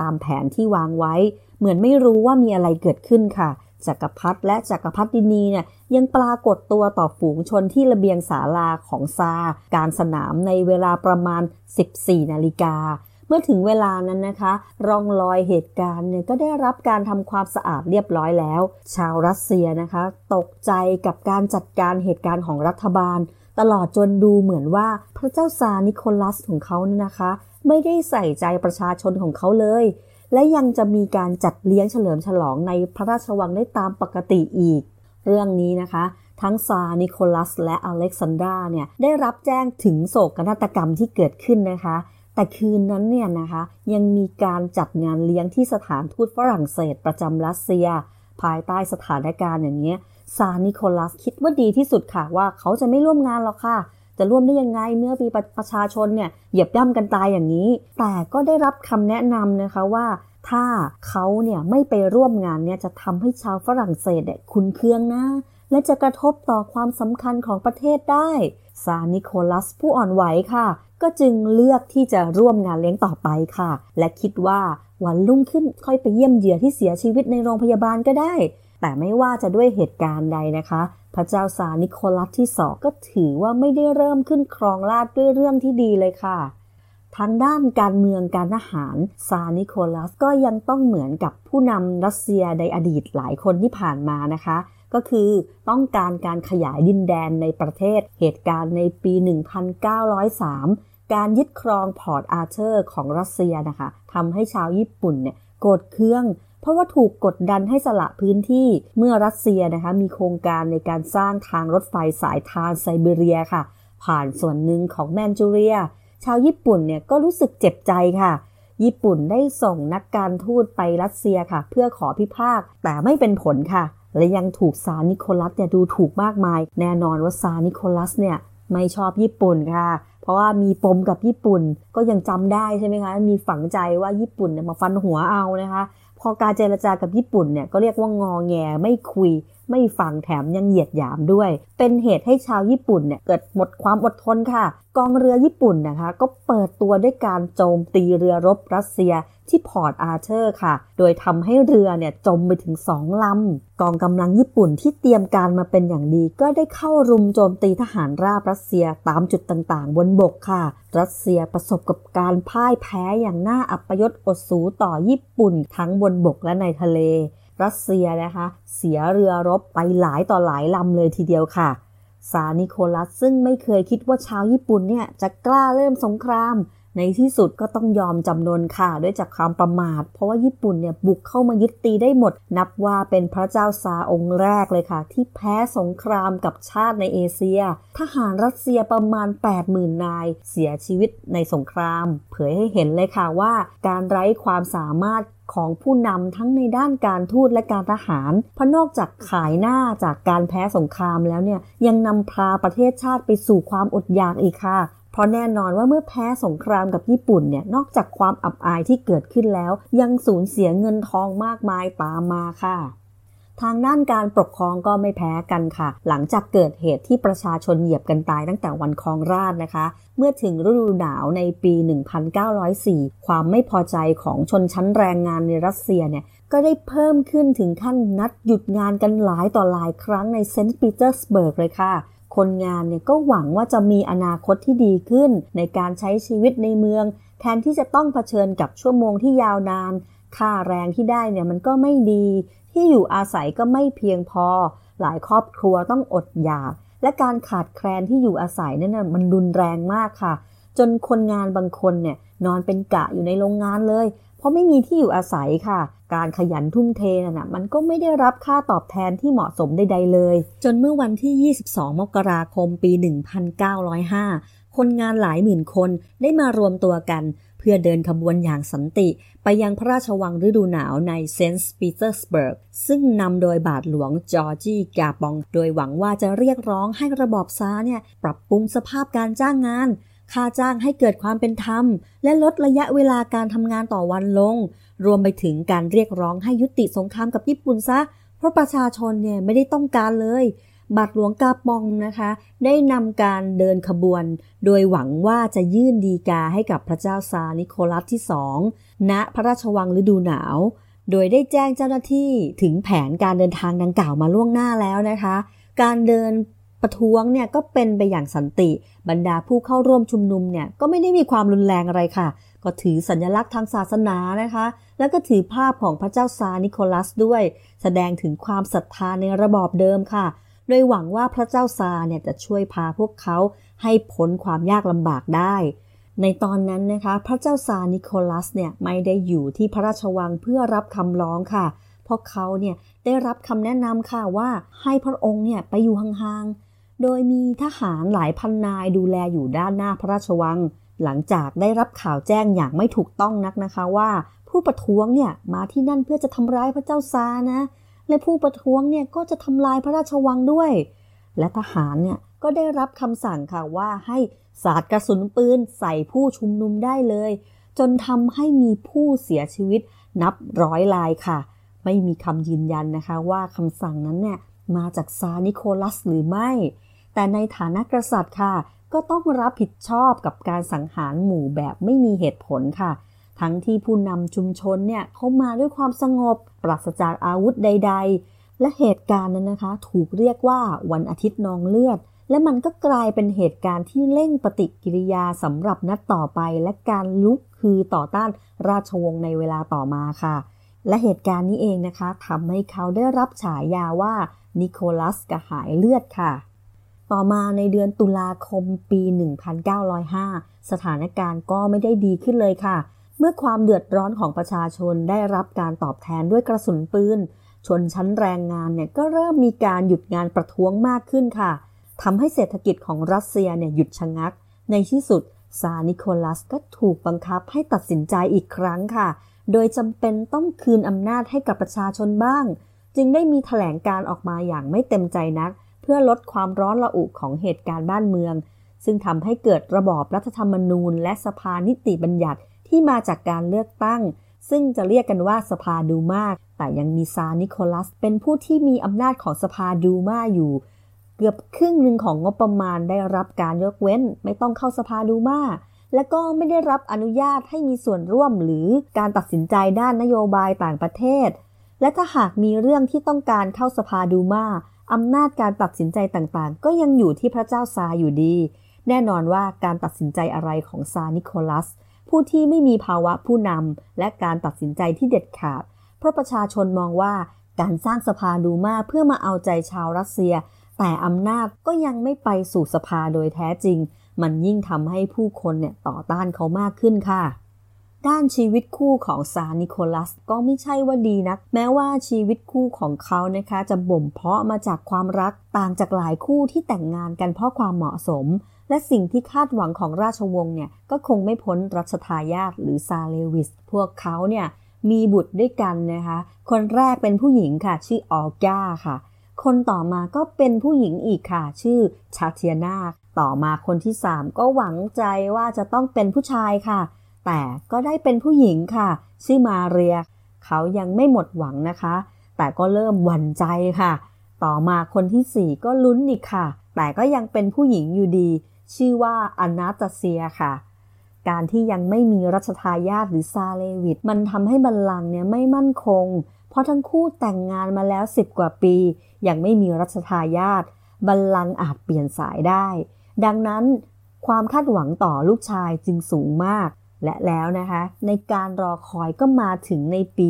ตามแผนที่วางไว้เหมือนไม่รู้ว่ามีอะไรเกิดขึ้นค่ะ จักรพรรดิและจักรพรรดินีเนี่ยยังปรากฏตัวต่อฝูงชนที่ระเบียงศาลาของซา การสนามในเวลาประมาณ 14 นาฬิกา เมื่อถึงเวลานั้นนะคะ ร่องรอยเหตุการณ์เนี่ยก็ได้รับการทำความสะอาดเรียบร้อยแล้ว ชาวรัสเซียนะคะ ตกใจกับการจัดการเหตุการณ์ของรัฐบาล ตลอดจนดูเหมือนว่าพระเจ้าซานิโคลัสของเขาเนี่ยนะคะ ไม่ได้ใส่ใจประชาชนของเขาเลย และยังจะมีการจัดเลี้ยงเฉลิมฉลองในพระราชวังได้ตามปกติอีก เรื่องนี้นะคะ ทั้งซานิโคลัส และอเล็กซานดราเนี่ยได้รับแจ้งถึงโศกนาฏกรรมที่เกิดขึ้นนะคะ แต่คืนนั้นเนี่ยนะคะยังมีการจัดงานเลี้ยงที่สถานทูตฝรั่งเศสประจำรัสเซีย ภายใต้สถานการณ์อย่างนี้ซานิโคลัสคิดว่าดีที่สุดค่ะว่าเขาจะไม่ร่วมงานหรอกค่ะ จะร่วมได้ยังไงเมื่อมีประชาชนเนี่ยเหยียบย่ำกันตายอย่างนี้ แต่ก็ได้รับคำแนะนำนะคะว่าถ้าเขาเนี่ยไม่ไปร่วมงานเนี่ยจะทำให้ชาวฝรั่งเศสเนี่ยคุณเคืองนะ และจะกระทบต่อความสำคัญของประเทศได้ ซานิโคลัสผู้อ่อนไหวค่ะ ก็จึงเลือกที่จะร่วมงานเลี้ยงต่อไปค่ะ และคิดว่าวันรุ่งขึ้นค่อยไปเยี่ยมเหยื่อที่เสียชีวิตในโรงพยาบาลก็ได้ แต่ไม่ว่าจะด้วยเหตุการณ์ใดนะคะ พระเจ้าซานิโคลัสที่สองก็ถือว่าไม่ได้เริ่มขึ้นครองราชด้วยเรื่องที่ดีเลยค่ะ ทางด้านการเมืองการทหารซาร์นิโคลัสก็ยังต้องเหมือนกับผู้นำรัสเซียในอดีตหลายคนที่ผ่านมานะคะ ก็คือต้องการการขยายดินแดนในประเทศ เหตุการณ์ในปี 1903การยึดครองพอร์ตอาร์เธอร์ของรัสเซียนะคะทำให้ชาวญี่ปุ่นเนี่ยโกรธเคือง เพราะว่าถูกกดดันให้สละพื้นที่เมื่อรัสเซียนะคะมีโครงการในการสร้างทางรถไฟสายทานไซเบเรียค่ะ ผ่านส่วนหนึ่งของแมนจูเรีย ชาวญี่ปุ่นเนี่ยก็รู้สึกเจ็บใจค่ะ ญี่ปุ่นได้ส่งนักการทูตไปรัสเซียค่ะ เพื่อขอพิพากแต่ไม่เป็นผลค่ะ และยังถูกซานิโคลัสเนี่ยดูถูกมากมาย แน่นอนว่าซานิโคลัสเนี่ยไม่ชอบญี่ปุ่นค่ะ เพราะว่ามีปมกับญี่ปุ่นก็ยังจำได้ใช่ไหมคะ มีฝังใจว่าญี่ปุ่นเนี่ยมาฟันหัวเอานะคะ พอการเจรจากับญี่ปุ่นเนี่ยก็เรียกว่างอแงไม่คุยไม่ฟังแถมยังเหยียดหยามด้วย เป็นเหตุให้ชาวญี่ปุ่นเนี่ยเกิดหมดความอดทนค่ะ กองเรือญี่ปุ่นนะคะ ก็เปิดตัวด้วยการโจมตีเรือรบรัสเซียที่พอร์ตอาร์เธอร์ค่ะ โดยทำให้เรือเนี่ยจมไปถึงสองลำ กองกำลังญี่ปุ่นที่เตรียมการมาเป็นอย่างดี ก็ได้เข้ารุมโจมตีทหารราบรัสเซียตามจุดต่างๆ บนบกค่ะ รัสเซียประสบกับการพ่ายแพ้อย่างน่าอัปยศอดสูต่อญี่ปุ่นทั้งบนบกและในทะเล รัสเซียนะคะ เสียเรือรบไปหลายต่อหลายลำเลยทีเดียวค่ะ ซานิโคลัสซึ่งไม่เคยคิดว่าชาวญี่ปุ่นเนี่ยจะกล้าเริ่มสงคราม ในที่สุดก็ต้องยอมจำนนค่ะ ด้วยจากความประมาท เพราะว่าญี่ปุ่นเนี่ยบุกเข้ามายึดตีได้หมด นับว่าเป็นพระเจ้าซาองค์แรกเลยค่ะ ที่แพ้สงครามกับชาติในเอเชีย ทหารรัสเซียประมาณ 80,000 นาย เสียชีวิตในสงคราม เผยให้เห็นเลยค่ะว่า การไร้ความสามารถ ของผู้นำทั้งในด้านการทูตและการทหาร เพราะนอกจากขายหน้าจากการแพ้สงครามแล้วเนี่ยยังนำพาประเทศชาติไปสู่ความอดอยากอีกค่ะเพราะแน่นอนว่าเมื่อแพ้สงครามกับญี่ปุ่นเนี่ยนอกจากความอับอายที่เกิดขึ้นแล้ว ยังสูญเสียเงินทองมากมายตามมาค่ะ ทางด้านการปกครองก็ไม่แพ้กันค่ะ หลังจากเกิดเหตุที่ประชาชนเหยียบกันตายตั้งแต่วันครองราชนะคะ เมื่อถึงฤดูหนาวในปี 1904 ความไม่พอใจของชนชั้นแรงงานในรัสเซียเนี่ยก็ได้เพิ่มขึ้นถึงขั้นนัดหยุดงานกันหลายต่อหลายครั้งในเซนต์ปีเตอร์สเบิร์กเลยค่ะคนงานเนี่ยก็หวังว่าจะมีอนาคตที่ดีขึ้นในการใช้ชีวิตในเมือง แทนที่จะต้องเผชิญกับชั่วโมงที่ยาวนาน ค่าแรงที่ได้เนี่ยมันก็ไม่ดี ที่อยู่อาศัยก็ไม่เพียงพอ หลายครอบครัวต้องอดอยาก และการขาดแคลนที่อยู่อาศัยนั่นน่ะมันรุนแรงมากค่ะ จนคนงานบางคนเนี่ยนอนเป็นกะอยู่ในโรงงานเลย เพราะไม่มีที่อยู่อาศัยค่ะ การขยันทุ่มเทน่ะมันก็ไม่ได้รับค่าตอบแทนที่เหมาะสมใดๆเลย จนเมื่อวันที่ 22 มกราคมปี 1905 คนงานหลายหมื่นคนได้มารวมตัวกัน เพื่อเดินขบวนอย่างสันติไปยังพระราชวังฤดูหนาวในเซนต์ปีเตอร์สเบิร์ก ซึ่งนำโดยบาทหลวงจอร์จีกาปอง โดยหวังว่าจะเรียกร้องให้ระบอบซาเนี่ยปรับปรุงสภาพการจ้างงาน ค่าจ้างให้เกิดความเป็นธรรม และลดระยะเวลาการทำงานต่อวันลง รวมไปถึงการเรียกร้องให้ยุติสงครามกับญี่ปุ่นซะ เพราะประชาชนเนี่ยไม่ได้ต้องการเลย บาทหลวงกาปองนะคะ ได้นำการเดินขบวน โดยหวังว่าจะยื่นดีกาให้กับพระเจ้าซานิโคลัสที่สองณพระราชวังฤดูหนาว โดยได้แจ้งเจ้าหน้าที่ถึงแผนการเดินทางดังกล่าวมาล่วงหน้าแล้วนะคะ การเดินประท้วงเนี่ยก็เป็นไปอย่างสันติ บรรดาผู้เข้าร่วมชุมนุมเนี่ยก็ไม่ได้มีความรุนแรงอะไรค่ะ ก็ถือสัญลักษณ์ทางศาสนานะคะ แล้วก็ถือภาพของพระเจ้าซานิโคลัสด้วย แสดงถึงความศรัทธาในระบอบเดิมค่ะ โดยหวังว่าพระเจ้าซาเนี่ยจะช่วยพาพวกเขาให้พ้นความยากลำบากได้ ในตอนนั้นนะคะพระเจ้าซานิโคลัสเนี่ยไม่ได้อยู่ที่พระราชวังเพื่อรับคำร้องค่ะ เพราะเขาเนี่ยได้รับคำแนะนำค่ะว่าให้พระองค์เนี่ยไปอยู่ห่างๆ โดยมีทหารหลายพันนายดูแลอยู่ด้านหน้าพระราชวัง หลังจากได้รับข่าวแจ้งอย่างไม่ถูกต้องนักนะคะว่า ผู้ประท้วงเนี่ยมาที่นั่นเพื่อจะทำร้ายพระเจ้าซานะ และผู้ประท้วงเนี่ยก็จะทำลายพระราชวังด้วย และทหารเนี่ยก็ได้รับคำสั่งค่ะว่าให้สาดกระสุนปืนใส่ผู้ชุมนุมได้เลย จนทำให้มีผู้เสียชีวิตนับร้อยลายค่ะ ไม่มีคำยืนยันนะคะว่าคำสั่งนั้นเนี่ยมาจากซานิโคลัสหรือไม่ แต่ในฐานะกษัตริย์ค่ะ ก็ต้องรับผิดชอบกับการสังหารหมู่แบบไม่มีเหตุผลค่ะ ทั้งที่ผู้นำชุมชนเนี่ยเขามาด้วยความสงบ ปราศจากอาวุธใด ๆ และเหตุการณ์นั้นนะคะ ถูกเรียกว่าวันอาทิตย์นองเลือด และมันก็กลายเป็นเหตุการณ์ที่เร่งปฏิกิริยาสำหรับนัดต่อไป และการลุกคือต่อต้านราชวงศ์ในเวลาต่อมาค่ะ และเหตุการณ์นี้เองนะคะทำให้เขาได้รับฉายาว่านิโคลัสกระหายเลือดค่ะ ต่อมาในเดือนตุลาคมปี 1905 สถานการณ์ก็ไม่ได้ดีขึ้นเลยค่ะ มื่อความเดือดร้อนของประชาชนได้รับการตอบแทนด้วยกระสุนปืน ชนชั้นแรงงานเนี่ยก็เริ่มมีการหยุดงานประท้วงมากขึ้นค่ะทำให้เศรษฐกิจของรัสเซียเนี่ยหยุดชะงัก ในที่สุดซานิโคลัสก็ถูกบังคับให้ตัดสินใจอีกครั้งค่ะ โดยจำเป็นต้องคืนอำนาจให้กับประชาชนบ้าง จึงได้มีถแถลงการออกมาอย่างไม่เต็มใจนัก เพื่อลดความร้อนระอุของเหตุการณ์บ้านเมือง ซึ่งทำให้เกิดระบอบรัฐธรรมนูญ และสภานิติบัญญัติ ที่มาจากการเลือกตั้ง ซึ่งจะเรียกกันว่าสภาดูมา แต่ยังมีซานิโคลัส เป็นผู้ที่มีอำนาจของสภาดูมาอยู่ เกือบครึ่งหนึ่งของงบประมาณได้รับการยกเว้น ไม่ต้องเข้าสภาดูมาและก็ไม่ได้รับอนุญาตให้มีส่วนร่วมหรือการตัดสินใจด้านนโยบายต่างประเทศ และถ้าหากมีเรื่องที่ต้องการเข้าสภาดูมาอำนาจการตัดสินใจต่างๆ ก็ยังอยู่ที่พระเจ้าซาอยู่ดี แน่นอนว่าการตัดสินใจอะไรของซานิโคลัส ผู้ที่ไม่มีภาวะผู้นำและการตัดสินใจที่เด็ดขาด เพราะประชาชนมองว่าการสร้างสภาดูมาเพื่อมาเอาใจชาวรัสเซีย แต่อำนาจก็ยังไม่ไปสู่สภาโดยแท้จริง มันยิ่งทำให้ผู้คนเนี่ยต่อต้านเขามากขึ้นค่ะด้านชีวิตคู่ของซานิโคลัสก็ไม่ใช่ว่าดีนัก แม้ว่าชีวิตคู่ของเขานะคะ จะบ่มเพาะมาจากความรักต่างจากหลายคู่ที่แต่งงานกันเพราะความเหมาะสม และสิ่งที่คาดหวังของราชวงศ์เนี่ยก็คงไม่พ้นรัชทายาทหรือซาเลวิส พวกเขาเนี่ยมีบุตรด้วยกันนะคะ คนแรกเป็นผู้หญิงค่ะ ชื่อออก้าค่ะ คนต่อมาก็เป็นผู้หญิงอีกค่ะ ชื่อชาเทียนาต่อมาคนที่ 3 ก็หวังใจว่าจะต้องเป็นผู้ชายค่ะ แต่ก็ได้เป็นผู้หญิงค่ะ ชื่อมาเรีย เขายังไม่หมดหวังนะคะ แต่ก็เริ่มหวั่นใจค่ะ ต่อมาคนที่สี่ก็ลุ้นอีกค่ะ แต่ก็ยังเป็นผู้หญิงอยู่ดี ชื่อว่าอนาตาเซียค่ะ การที่ยังไม่มีรัชทายาทหรือซาเลวิตมันทำให้บัลลังก์เนี่ยไม่มั่นคง เพราะทั้งคู่แต่งงานมาแล้วสิบกว่าปี ยังไม่มีรัชทายาทบัลลังก์อาจเปลี่ยนสายได้ ดังนั้นความคาดหวังต่อลูกชายจึงสูงมาก และแล้วนะคะ ในการรอคอยก็มาถึงในปี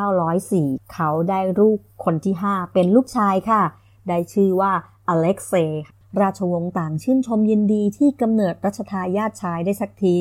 1904 เขาได้ลูกคนที่ 5 เป็นลูกชายค่ะ ได้ชื่อว่าอเล็กเซย์ ราชวงศ์ต่างชื่นชมยินดีที่กำเนิดรัชทายาทชายได้สักที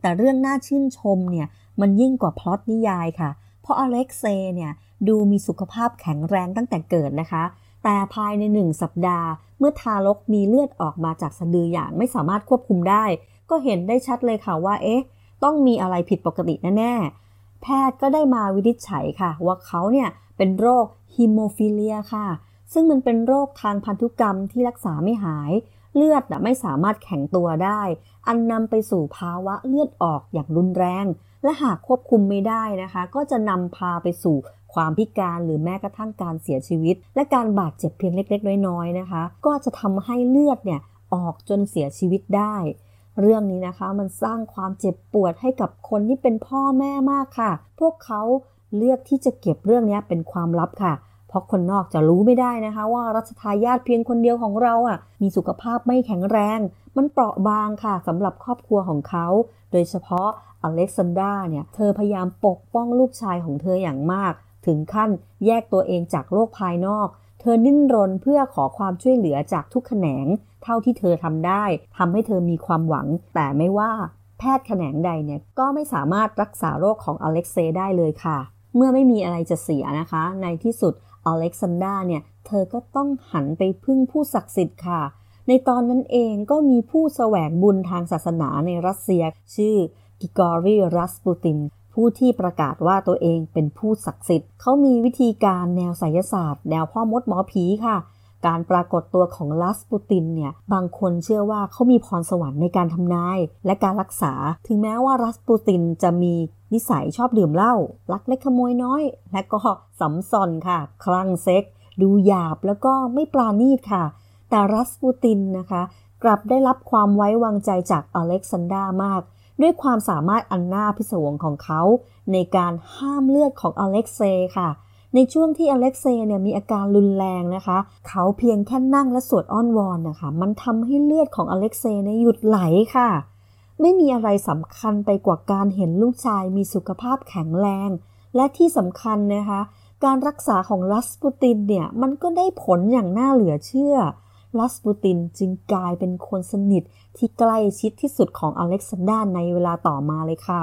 แต่เรื่องน่าชื่นชมเนี่ยมันยิ่งกว่าพล็อตนิยายค่ะ เพราะอเล็กเซย์เนี่ยดูมีสุขภาพแข็งแรงตั้งแต่เกิดนะคะ แต่ภายในหนึ่งสัปดาห์ เมื่อทารกมีเลือดออกมาจากสะดืออย่างไม่สามารถควบคุมได้ ก็เห็นได้ชัดเลยค่ะว่าเอ๊ะ ต้องมีอะไรผิดปกติแน่ๆแพทย์ก็ได้มาวินิจฉัยค่ะ ว่าเขาเนี่ยเป็นโรคฮิโมฟิเลียค่ะ ซึ่งมันเป็นโรคทางพันธุกรรมที่รักษาไม่หาย เลือดไม่สามารถแข็งตัวได้ อันนำไปสู่ภาวะเลือดออกอย่างรุนแรง และหากควบคุมไม่ได้นะคะ ก็จะนำพาไปสู่ความพิการหรือแม้กระทั่งการเสียชีวิต และการบาดเจ็บเพียงเล็ก ๆ น้อยๆนะคะ ก็จะทำให้เลือดเนี่ยออกจนเสียชีวิตได้ เรื่องนี้นะคะมันสร้างความเจ็บปวดให้กับคนที่เป็นพ่อแม่มากค่ะ พวกเขาเลือกที่จะเก็บเรื่องนี้เป็นความลับค่ะ ราะคนนอกจะรู้ไม่ได้นะคะ ว่ารัชทายาทเพียงคนเดียวของเราอะ มีสุขภาพไม่แข็งแรง มันเปราะบางค่ะสำหรับครอบครัวของเขา โดยเฉพาะอเล็กซานดราเนี่ยเธอพยายามปกป้องลูกชายของเธออย่างมาก ถึงขั้นแยกตัวเองจากโลกภายนอก เธอดิ้นรนเพื่อขอความช่วยเหลือจากทุกแขนง เท่าที่เธอทำได้ทำให้เธอมีความหวัง แต่ไม่ว่าแพทย์แขนงใดเนี่ยก็ไม่สามารถรักษาโรคของอเล็กเซได้เลยค่ะ เมื่อไม่มีอะไรจะเสียนะคะ ในที่สุด อเล็กซานดราเนี่ย เธอก็ต้องหันไปพึ่งผู้ศักดิ์สิทธิ์ค่ะ ในตอนนั้นเองก็มีผู้แสวงบุญทางศาสนาในรัสเซีย ชื่อกิกอรีรัสปูติน ผู้ที่ประกาศว่าตัวเองเป็นผู้ศักดิ์สิทธิ์ เขามีวิธีการแนวไสยศาสตร์ แนวพ่อมดหมอผีค่ะ การปรากฏตัวของลัสปูตินเนี่ย บางคนเชื่อว่าเขามีพรสวรรค์ในการทำนาย และการรักษา ถึงแม้ว่าลัสปูตินจะมี นิสัยชอบดื่มเหล้าลักเล็กขโมยน้อย และก็สำซอนค่ะ คลั่งเซ็ก ดูหยาบแล้วก็ไม่ปราณีตค่ะ แต่รัสปูตินนะคะ กลับได้รับความไว้วางใจจากอเล็กซานดรามาก ด้วยความสามารถอันน่าพิศวงของเขา ในการห้ามเลือดของอเล็กเซค่ะในช่วงที่อเล็กเซเนี่ยมีอาการรุนแรงนะคะ เขาเพียงแค่นั่งและสวดอ้อนวอนนะคะ มันทำให้เลือดของอเล็กเซเนี่ยหยุดไหลค่ะ ไม่มีอะไรสำคัญไปกว่าการเห็นลูกชายมีสุขภาพแข็งแรง และที่สำคัญนะคะ การรักษาของลัสปูตินเนี่ยมันก็ได้ผลอย่างน่าเหลือเชื่อ ลัสปูตินจึงกลายเป็นคนสนิทที่ใกล้ชิดที่สุดของอเล็กซานดราในเวลาต่อมาเลยค่ะ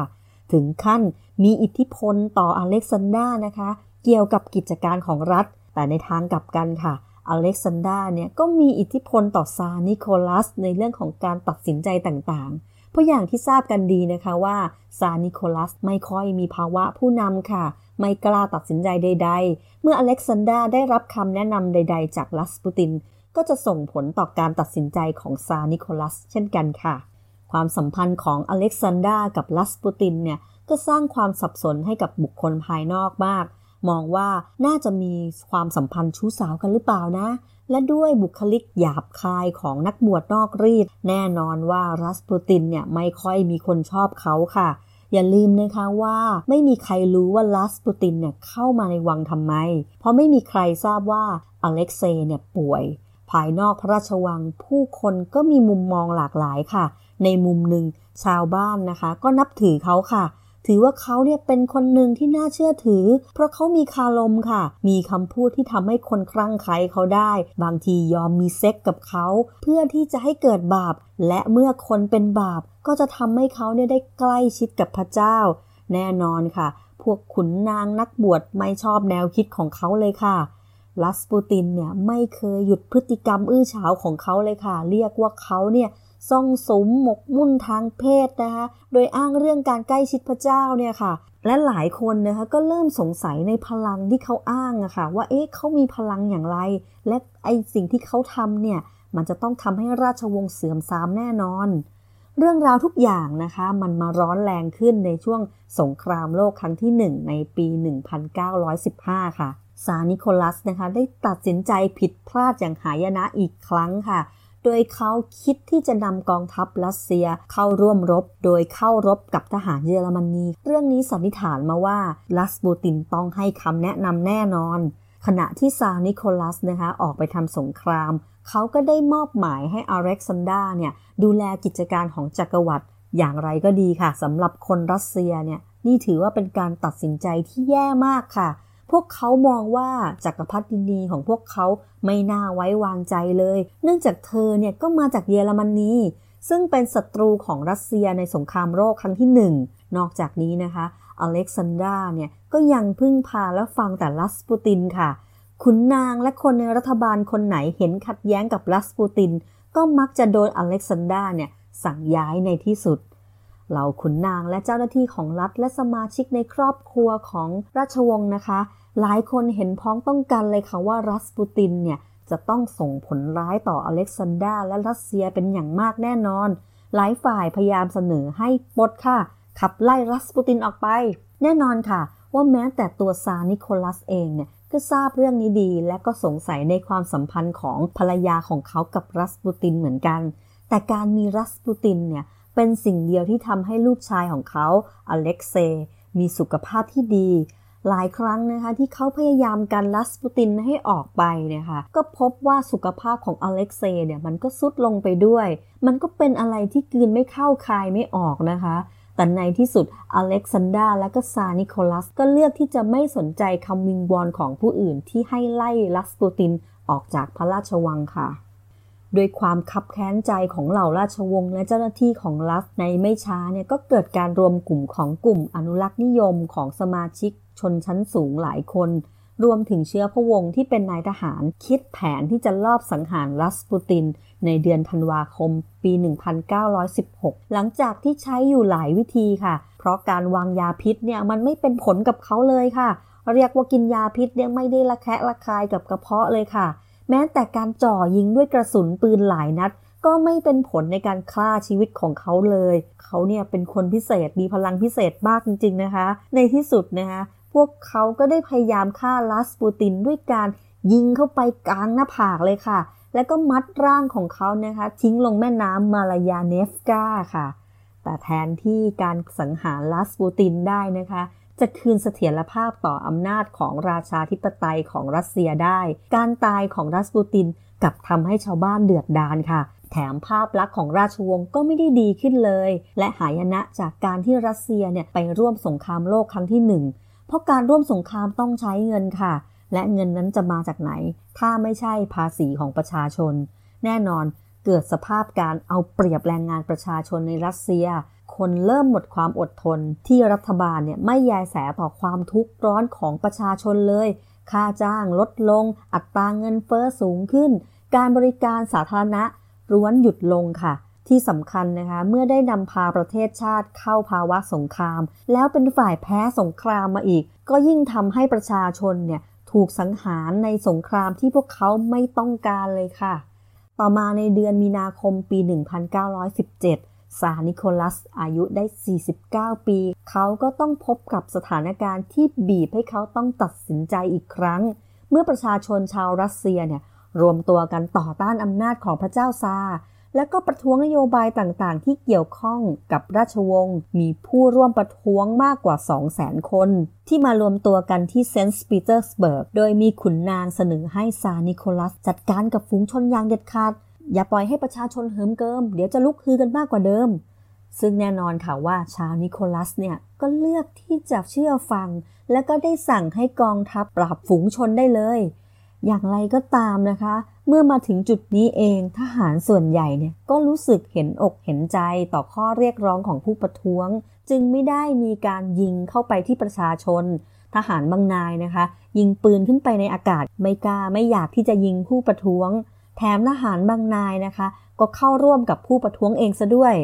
ถึงขั้นมีอิทธิพลต่ออเล็กซานดรานะคะ เกี่ยวกับกิจการของรัฐ แต่ในทางกลับกันค่ะอเล็กซานดราเนี่ยก็มีอิทธิพลต่อซานิโคลัสในเรื่องของการตัดสินใจต่างๆ เพราะอย่างที่ทราบกันดีนะคะว่าซานิโคลัสไม่ค่อยมีภาวะผู้นำค่ะ ไม่กล้าตัดสินใจใด ๆ เมื่ออเล็กซานดราได้รับคำแนะนำใด ๆ จากลัสปูติน ก็จะส่งผลต่อการตัดสินใจของซานิโคลัสเช่นกันค่ะ ความสัมพันธ์ของอเล็กซานดรากับลัสปูตินเนี่ยก็สร้างความสับสนให้กับบุคคลภายนอกมาก มองว่าน่าจะมีความสัมพันธ์ชู้สาวกันหรือเปล่านะ และด้วยบุคลิกหยาบคายของนักบวชนอกรีด แน่นอนว่ารัสปูตินเนี่ยไม่ค่อยมีคนชอบเขาค่ะ อย่าลืมนะคะว่าไม่มีใครรู้ว่าลัสปูตินเนี่ยเข้ามาในวังทำไม เพราะไม่มีใครทราบว่าอเล็กเซย์เนี่ยป่วย ภายนอกพระราชวังผู้คนก็มีมุมมองหลากหลายค่ะ ในมุมหนึ่งชาวบ้านนะคะ ก็นับถือเขาค่ะ ถือว่าเขาเนี่ยเป็นคนหนึ่งที่น่าเชื่อถือ เพราะเขามีคารมค่ะ มีคำพูดที่ทำให้คนคลั่งไคล้เขาได้ บางทียอมมีเซ็กกับเขา เพื่อที่จะให้เกิดบาป และเมื่อคนเป็นบาป ก็จะทำให้เขาเนี่ยได้ใกล้ชิดกับพระเจ้า แน่นอนค่ะ พวกขุนนางนักบวชไม่ชอบแนวคิดของเขาเลยค่ะลัสปูตินเนี่ยไม่เคยหยุดพฤติกรรมอื้อฉาวของเขาเลยค่ะ เรียกว่าเขาเนี่ย ซ่องสมหมกมุ่นทางเพศนะคะ โดยอ้างเรื่องการใกล้ชิดพระเจ้าเนี่ยค่ะ และหลายคนนะคะก็เริ่มสงสัยในพลังที่เขาอ้างอะค่ะ ว่าเอ๊ะเขามีพลังอย่างไร และไอสิ่งที่เขาทำเนี่ย มันจะต้องทำให้ราชวงศ์เสื่อมทรามแน่นอน เรื่องราวทุกอย่างนะคะ มันมาร้อนแรงขึ้นในช่วงสงครามโลกครั้งที่ 1 ในปี 1915 ค่ะซานิโคลัสนะคะได้ตัดสินใจผิดพลาดอย่างหายนะอีกครั้งค่ะ โดยเขาคิดที่จะนำกองทัพรัสเซียเข้าร่วมรบ โดยเข้ารบกับทหารเยอรมนี เรื่องนี้สันนิษฐานมาว่าลัสบูตินต้องให้คำแนะนำแน่นอน ขณะที่ซานิโคลัสนะคะออกไปทำสงคราม เขาก็ได้มอบหมายให้อเล็กซานดาเนี่ยดูแลกิจการของจักรวรรดิอย่างไรก็ดีค่ะสำหรับคนรัสเซียเนี่ยนี่ถือว่าเป็นการตัดสินใจที่แย่มากค่ะ พวกเขามองว่าจักรพรรดินีของพวกเขาไม่น่าไว้วางใจเลย เนื่องจากเธอเนี่ยก็มาจากเยอรมนีซึ่งเป็นศัตรูของรัสเซียในสงครามโลกครั้งที่หนึ่งนอกจากนี้นะคะอเล็กซานดราเนี่ยก็ยังพึ่งพาและฟังแต่ลัสปูตินค่ะ ขุนนางและคนในรัฐบาลคนไหนเห็นขัดแย้งกับลัสปูติน ก็มักจะโดนอเล็กซานดราเนี่ยสั่งย้ายในที่สุด เหล่าขุนนางและเจ้าหน้าที่ของรัฐและสมาชิกในครอบครัวของราชวงศ์นะคะ หลายคนเห็นพ้องต้องกันเลยค่ะว่ารัสปูตินเนี่ยจะต้องส่งผลร้ายต่ออเล็กซานดราและรัสเซียเป็นอย่างมากแน่นอน หลายฝ่ายพยายามเสนอให้ปลดค่ะ ขับไล่รัสปูตินออกไป แน่นอนค่ะ ว่าแม้แต่ตัวซานิโคลัสเองเนี่ยก็ทราบเรื่องนี้ดี และก็สงสัยในความสัมพันธ์ของภรรยาของเขากับรัสปูตินเหมือนกัน แต่การมีรัสปูตินเนี่ยเป็นสิ่งเดียวที่ทำให้ลูกชายของเขาอเล็กเซย์มีสุขภาพที่ดี หลายครั้งนะคะที่เขาพยายามกันรัสปูตินให้ออกไปเนี่ยค่ะก็พบว่าสุขภาพของอเล็กเซย์เนี่ยมันก็ทรุดลงไปด้วย มันก็เป็นอะไรที่กลืนไม่เข้าคายไม่ออกนะคะแต่ในที่สุดอเล็กซานดราและก็ซาร์นิโคลัสก็เลือกที่จะไม่สนใจคำวิงวอนของผู้อื่นที่ให้ไล่รัสปูตินออกจากพระราชวังค่ะด้วยความคับแค้นใจของเหล่าราชวงศ์และเจ้าหน้าที่ของรัฐในไม่ช้าเนี่ยก็เกิดการรวมกลุ่มของกลุ่มอนุรักษ์นิยมของสมาชิก ชนชั้นสูงหลายคน รวมถึงเชื้อพระวงศ์ที่เป็นนายทหารคิดแผนที่จะลอบสังหารรัสปูติน ในเดือนธันวาคม ปี 1916 หลังจากที่ใช้อยู่หลายวิธีค่ะ เพราะการวางยาพิษเนี่ยมันไม่เป็นผลกับเขาเลยค่ะ เรียกว่ากินยาพิษเนี่ยไม่ได้ละแคะระคายกับกระเพาะเลยค่ะ แม้แต่การจ่อยิงด้วยกระสุนปืนหลายนัดก็ไม่เป็นผลในการฆ่าชีวิตของเขาเลย เขาเนี่ยเป็นคนพิเศษ มีพลังพิเศษมากจริง ๆ นะคะ ในที่สุดนะคะ พวกเขาก็ได้พยายามฆ่าลัสปูตินด้วยการยิงเข้าไปกลางหน้าผากเลยค่ะ แล้วก็มัดร่างของเขานะคะทิ้งลงแม่น้ำมาลายาเนฟกาค่ะ แต่แทนที่การสังหารลัสปูตินได้นะคะ จะคืนเสถียรภาพต่ออำนาจของราชาธิปไตยของรัสเซียได้ การตายของรัสปูตินกับทำให้ชาวบ้านเดือดดานค่ะ แถมภาพลักษณ์ของราชวงศ์ก็ไม่ได้ดีขึ้นเลย และหายนะจากการที่รัสเซียเนี่ยไปร่วมสงครามโลกครั้งที่หนึ่ง เพราะการร่วมสงครามต้องใช้เงินค่ะ และเงินนั้นจะมาจากไหน ถ้าไม่ใช่ภาษีของประชาชน แน่นอนเกิดสภาพการเอาเปรียบแรงงานประชาชนในรัสเซีย คนเริ่มหมดความอดทน ที่รัฐบาลเนี่ยไม่ยายแสต่อความทุกข์ร้อนของประชาชนเลย ค่าจ้างลดลง อัตราเงินเฟอ้อสูงขึ้น การบริการสาธารณะร้วนหยุดลงค่ะ ที่สำคัญนะคะ เมื่อได้นำพาประเทศชาติเข้าภาวะสงคราม แล้วเป็นฝ่ายแพ้สงครามมาอีก ก็ยิ่งทำให้ประชาชนเนี่ยถูกสังหารในสงครามที่พวกเขาไม่ต้องการเลยค่ะ ต่อมาในเดือนมีนาคมปี 1917ซาร์นิโคลัสอายุได้ 49 ปี เขาก็ต้องพบกับสถานการณ์ที่บีบให้เขาต้องตัดสินใจอีกครั้ง เมื่อประชาชนชาวรัสเซียเนี่ยรวมตัวกันต่อต้านอำนาจของพระเจ้าซาร์ และก็ประท้วงนโยบายต่างๆ ที่เกี่ยวข้องกับราชวงศ์มีผู้ร่วมประท้วงมากกว่า 200,000 คน ที่มารวมตัวกันที่เซนต์ปีเตอร์สเบิร์กโดยมีขุนนางเสนอให้ซาร์นิโคลัส จัดการกับฝูงชนอย่างเด็ดขาด อย่าปล่อยให้ประชาชนเหิมเกิม เดี๋ยวจะลุกฮือกันมากกว่าเดิม ซึ่งแน่นอนค่ะว่าชาวนิโคลัสเนี่ยก็เลือกที่จะเชื่อฟัง และก็ได้สั่งให้กองทัพปราบฝูงชนได้เลยอย่างไรก็ตามนะคะ เมื่อมาถึงจุดนี้เองทหารส่วนใหญ่เนี่ยก็รู้สึกเห็นอกเห็นใจต่อข้อเรียกร้องของผู้ประท้วง จึงไม่ได้มีการยิงเข้าไปที่ประชาชน ทหารบางนายนะคะ ยิงปืนขึ้นไปในอากาศไม่กล้าไม่อยากที่จะยิงผู้ประท้วง แถมทหารบางนายนะคะ ก็เข้าร่วมกับผู้ประท้วงเองซะด้วย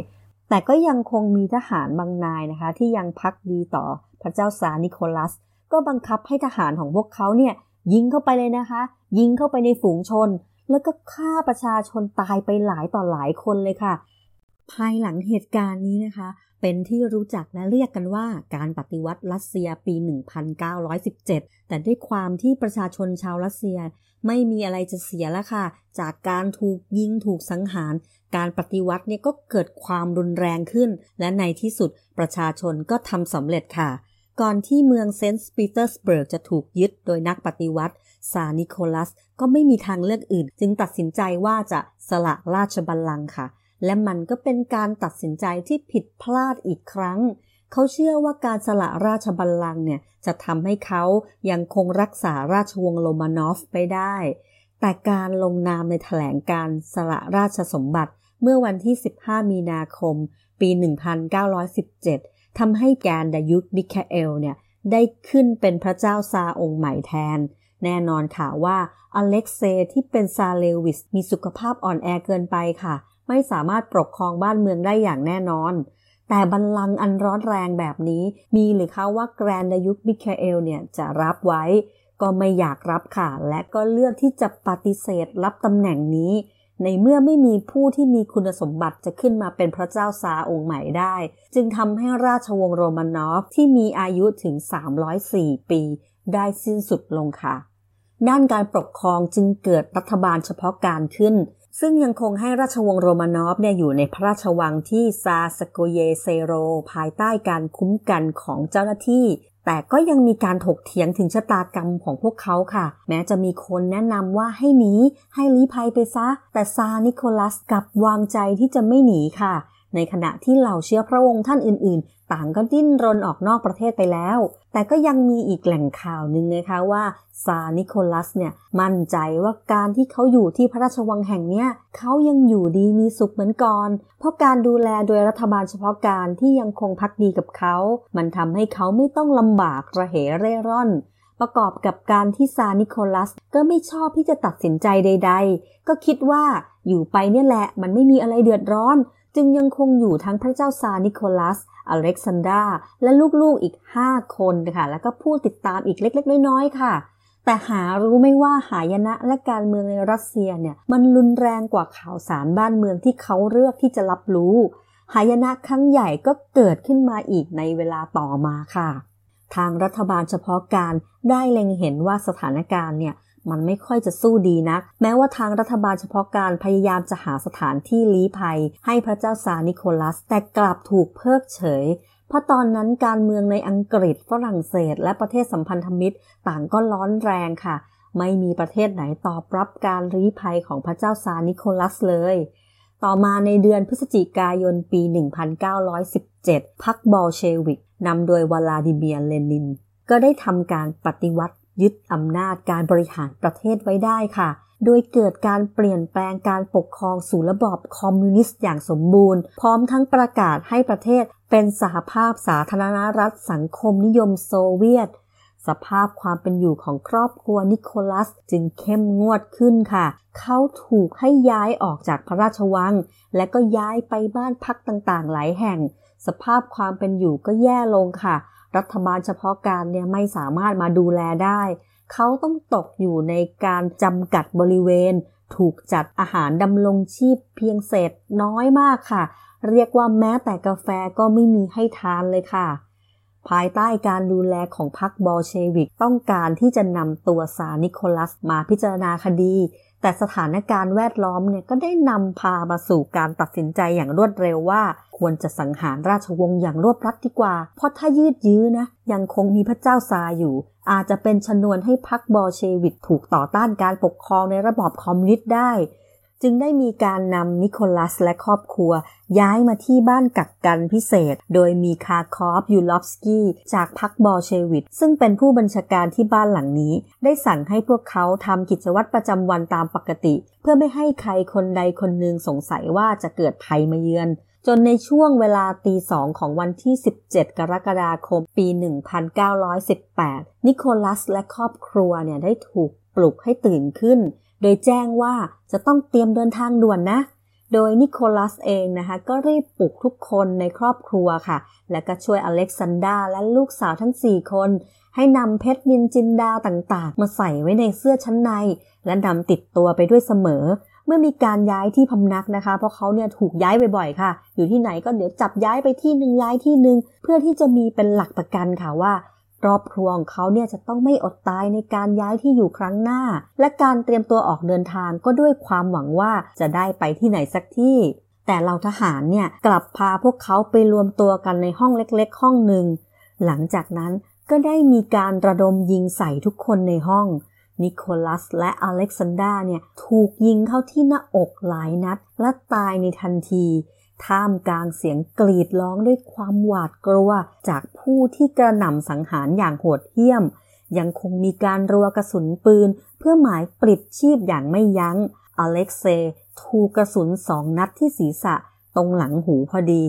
แต่ก็ยังคงมีทหารบางนายนะคะ ที่ยังพักดีต่อพระเจ้าสานิโคลัส ก็บังคับให้ทหารของพวกเขาเนี่ยยิงเข้าไปเลยนะคะ ยิงเข้าไปในฝูงชน แล้วก็ฆ่าประชาชนตายไปหลายต่อหลายคนเลยค่ะ ภายหลังเหตุการณ์นี้นะคะ เป็นที่รู้จักและเรียกกันว่าการปฏิวัติรัสเซียปี 1917 แต่ด้วยความที่ประชาชนชาวรัสเซีย ไม่มีอะไรจะเสียแล้วค่ะ จากการถูกยิงถูกสังหาร การปฏิวัติเนี่ยก็เกิดความรุนแรงขึ้น และในที่สุดประชาชนก็ทำสำเร็จค่ะก่อนที่เมืองเซนต์ปีเตอร์สเบิร์กจะถูกยึดโดยนักปฏิวัติ ซาร์นิโคลัสก็ไม่มีทางเลือกอื่น จึงตัดสินใจว่าจะสละราชบัลลังก์ค่ะ และมันก็เป็นการตัดสินใจที่ผิดพลาดอีกครั้ง เขาเชื่อว่าการสละราชบัลลังก์เนี่ยจะทำให้เขายังคงรักษาราชวงศ์โรมานอฟไปได้ แต่การลงนามในแถลงการสละราชสมบัติเมื่อวันที่ 15 มีนาคม ปี 1917ทำให้แกนดายุคมิคาเอลเนี่ยได้ขึ้นเป็นพระเจ้าซาองค์ใหม่แทน แน่นอนค่ะว่าอเล็กเซที่เป็นซาเลวิสมีสุขภาพอ่อนแอเกินไปค่ะ ไม่สามารถปกครองบ้านเมืองได้อย่างแน่นอน แต่บัลลังก์อันร้อนแรงแบบนี้ มีหรือคะว่าแกรนด์ดยุกมิคาเอลเนี่ยจะรับไว้ ก็ไม่อยากรับค่ะ และก็เลือกที่จะปฏิเสธรับตำแหน่งนี้ ในเมื่อไม่มีผู้ที่มีคุณสมบัติจะขึ้นมาเป็นพระเจ้าซาร์องค์ใหม่ได้ จึงทำให้ราชวงศ์โรมานอฟที่มีอายุถึง 304 ปี ได้สิ้นสุดลงค่ะ ด้านการปกครองจึงเกิดรัฐบาลเฉพาะกาลขึ้น ซึ่งยังคงให้ราชวงศ์โรมานอฟเนี่ยอยู่ในพระราชวังที่ซาสโกเยเซโร ภายใต้การคุ้มกันของเจ้าหน้าที่แต่ก็ยังมีการถกเถียงถึงชะตากรรมของพวกเขาค่ะ แม้จะมีคนแนะนำว่าให้หนีให้ลี้ภัยไปซะ แต่ซานิโคลัสกลับวางใจที่จะไม่หนีค่ะ ในขณะที่เหล่าเชื้อพระวงศ์ท่านอื่น ต่างก็ดิ้นรนออกนอกประเทศไปแล้ว แต่ก็ยังมีอีกแหล่งข่าวหนึ่งนะคะว่าซานิโคลัสเนี่ยมั่นใจว่าการที่เขาอยู่ที่พระราชวังแห่งเนี้ยเขายังอยู่ดีมีสุขเหมือนก่อน เพราะการดูแลโดยรัฐบาลเฉพาะการที่ยังคงพักดีกับเขา มันทำให้เขาไม่ต้องลำบากระเหเร่ร่อน ประกอบกับการที่ซานิโคลัสก็ไม่ชอบที่จะตัดสินใจใด ๆ ก็คิดว่าอยู่ไปเนี่ยแหละมันไม่มีอะไรเดือดร้อน จึงยังคงอยู่ทั้งพระเจ้าซานิโคลัส อเล็กซานดราและลูกๆอีก 5 คนค่ะ แล้วก็ผู้ติดตามอีกเล็กๆ น้อยๆ ค่ะ แต่หารู้ไม่ว่าหายนะและการเมืองในรัสเซียเนี่ย มันรุนแรงกว่าข่าวสารบ้านเมืองที่เขาเลือกที่จะรับรู้ หายนะครั้งใหญ่ก็เกิดขึ้นมาอีกในเวลาต่อมาค่ะ ทางรัฐบาลเฉพาะการได้เล็งเห็นว่าสถานการณ์เนี่ย มันไม่ค่อยจะสู้ดีนัก แม้ว่าทางรัฐบาลเฉพาะการพยายามจะหาสถานที่ลี้ภัย ให้พระเจ้าซาร์นิโคลัส แต่กลับถูกเพิกเฉยเพราะตอนนั้นการเมืองในอังกฤษฝรั่งเศส และประเทศสัมพันธมิตร ต่างก็ร้อนแรงค่ะ ไม่มีประเทศไหนตอบรับการลี้ภัยของพระเจ้าซาร์นิโคลัสเลย ต่อมาในเดือนพฤศจิกายนปี 1917 พรรคบอลเชวิกนำโดยวลาดิเมียร์เลนิน ก็ได้ทำการปฏิวัติ ยึดอำนาจการบริหารประเทศไว้ได้ค่ะ โดยเกิดการเปลี่ยนแปลงการปกครองสู่ระบอบคอมมิวนิสต์อย่างสมบูรณ์ พร้อมทั้งประกาศให้ประเทศเป็นสหภาพสาธารณรัฐสังคมนิยมโซเวียต สภาพความเป็นอยู่ของครอบครัวนิโคลัสจึงเข้มงวดขึ้นค่ะ เขาถูกให้ย้ายออกจากพระราชวัง และก็ย้ายไปบ้านพักต่างๆ หลายแห่ง สภาพความเป็นอยู่ก็แย่ลงค่ะ รัฐบาลเฉพาะการเนี่ยไม่สามารถมาดูแลได้ เขาต้องตกอยู่ในการจำกัดบริเวณ ถูกจัดอาหารดำรงชีพเพียงเศษน้อยมากค่ะ เรียกว่าแม้แต่กาแฟก็ไม่มีให้ทานเลยค่ะ ภายใต้การดูแลของพรรคบอลเชวิกต้องการที่จะนำตัวซานิโคลัสมาพิจารณาคดี แต่สถานการณ์แวดล้อมเนี่ยก็ได้นำพามาสู่การตัดสินใจอย่างรวดเร็วว่า ควรจะสังหารราชวงศ์อย่างรวบรัดดีกว่า เพราะถ้ายืดยื้อนะ ยังคงมีพระเจ้าซาอยู่ อาจจะเป็นชนวนให้พรรคบอลเชวิกถูกต่อต้านการปกครองในระบอบคอมมิวนิสต์ได้ จึงได้มีการนำนิโคลัสและครอบครัว ย้ายมาที่บ้านกักกันพิเศษ โดยมีคาคอฟยูลอฟสกี้จากพรรคบอลเชวิตซึ่งเป็นผู้บัญชาการที่บ้านหลังนี้ ได้สั่งให้พวกเขาทำกิจวัตรประจำวันตามปกติ เพื่อไม่ให้ใครคนใดคนหนึ่งสงสัยว่าจะเกิดภัยมาเยือนจนในช่วงเวลาตีสองของวันที่ 17 กรกฎาคม ปี 1918 นิโคลัสและครอบครัวเนี่ยได้ถูกปลุกให้ตื่นขึ้น โดยแจ้งว่าจะต้องเตรียมเดินทางด่วนนะ โดยนิโคลัสเองนะคะก็รีบปลุกทุกคนในครอบครัวค่ะ และก็ช่วยอเล็กซานดราและลูกสาวทั้ง 4 คน ให้นำเพชรนินจินดาต่างๆ มาใส่ไว้ในเสื้อชั้นใน และนำติดตัวไปด้วยเสมอเมื่อมีการย้ายที่พำนักนะคะ เพราะเขาเนี่ยถูกย้ายบ่อยๆค่ะ อยู่ที่ไหนก็เดี๋ยวจับย้ายไปที่หนึ่งย้ายที่หนึ่งเพื่อที่จะมีเป็นหลักประกันค่ะว่า ครอบครัวของเขาเนี่ยจะต้องไม่อดตายในการย้ายที่อยู่ครั้งหน้า และการเตรียมตัวออกเดินทางก็ด้วยความหวังว่าจะได้ไปที่ไหนสักที่แต่เราทหารเนี่ยกลับพาพวกเขาไปรวมตัวกันในห้องเล็กๆ ห้องหนึ่ง หลังจากนั้นก็ได้มีการระดมยิงใส่ทุกคนในห้อง นิโคลัสและอเล็กซานดราเนี่ยถูกยิงเข้าที่หน้าอกหลายนัด และตายในทันที ท่ามกลางเสียงกรีดร้องด้วยความหวาดกลัว จากผู้ที่กระหน่ำสังหารอย่างโหดเหี้ยม ยังคงมีการรัวกระสุนปืน เพื่อหมายปลิดชีพอย่างไม่ยัง้ง อเล็กเซถูกกระสุนสองนัดที่ศีรษะ ตรงหลังหูพอดี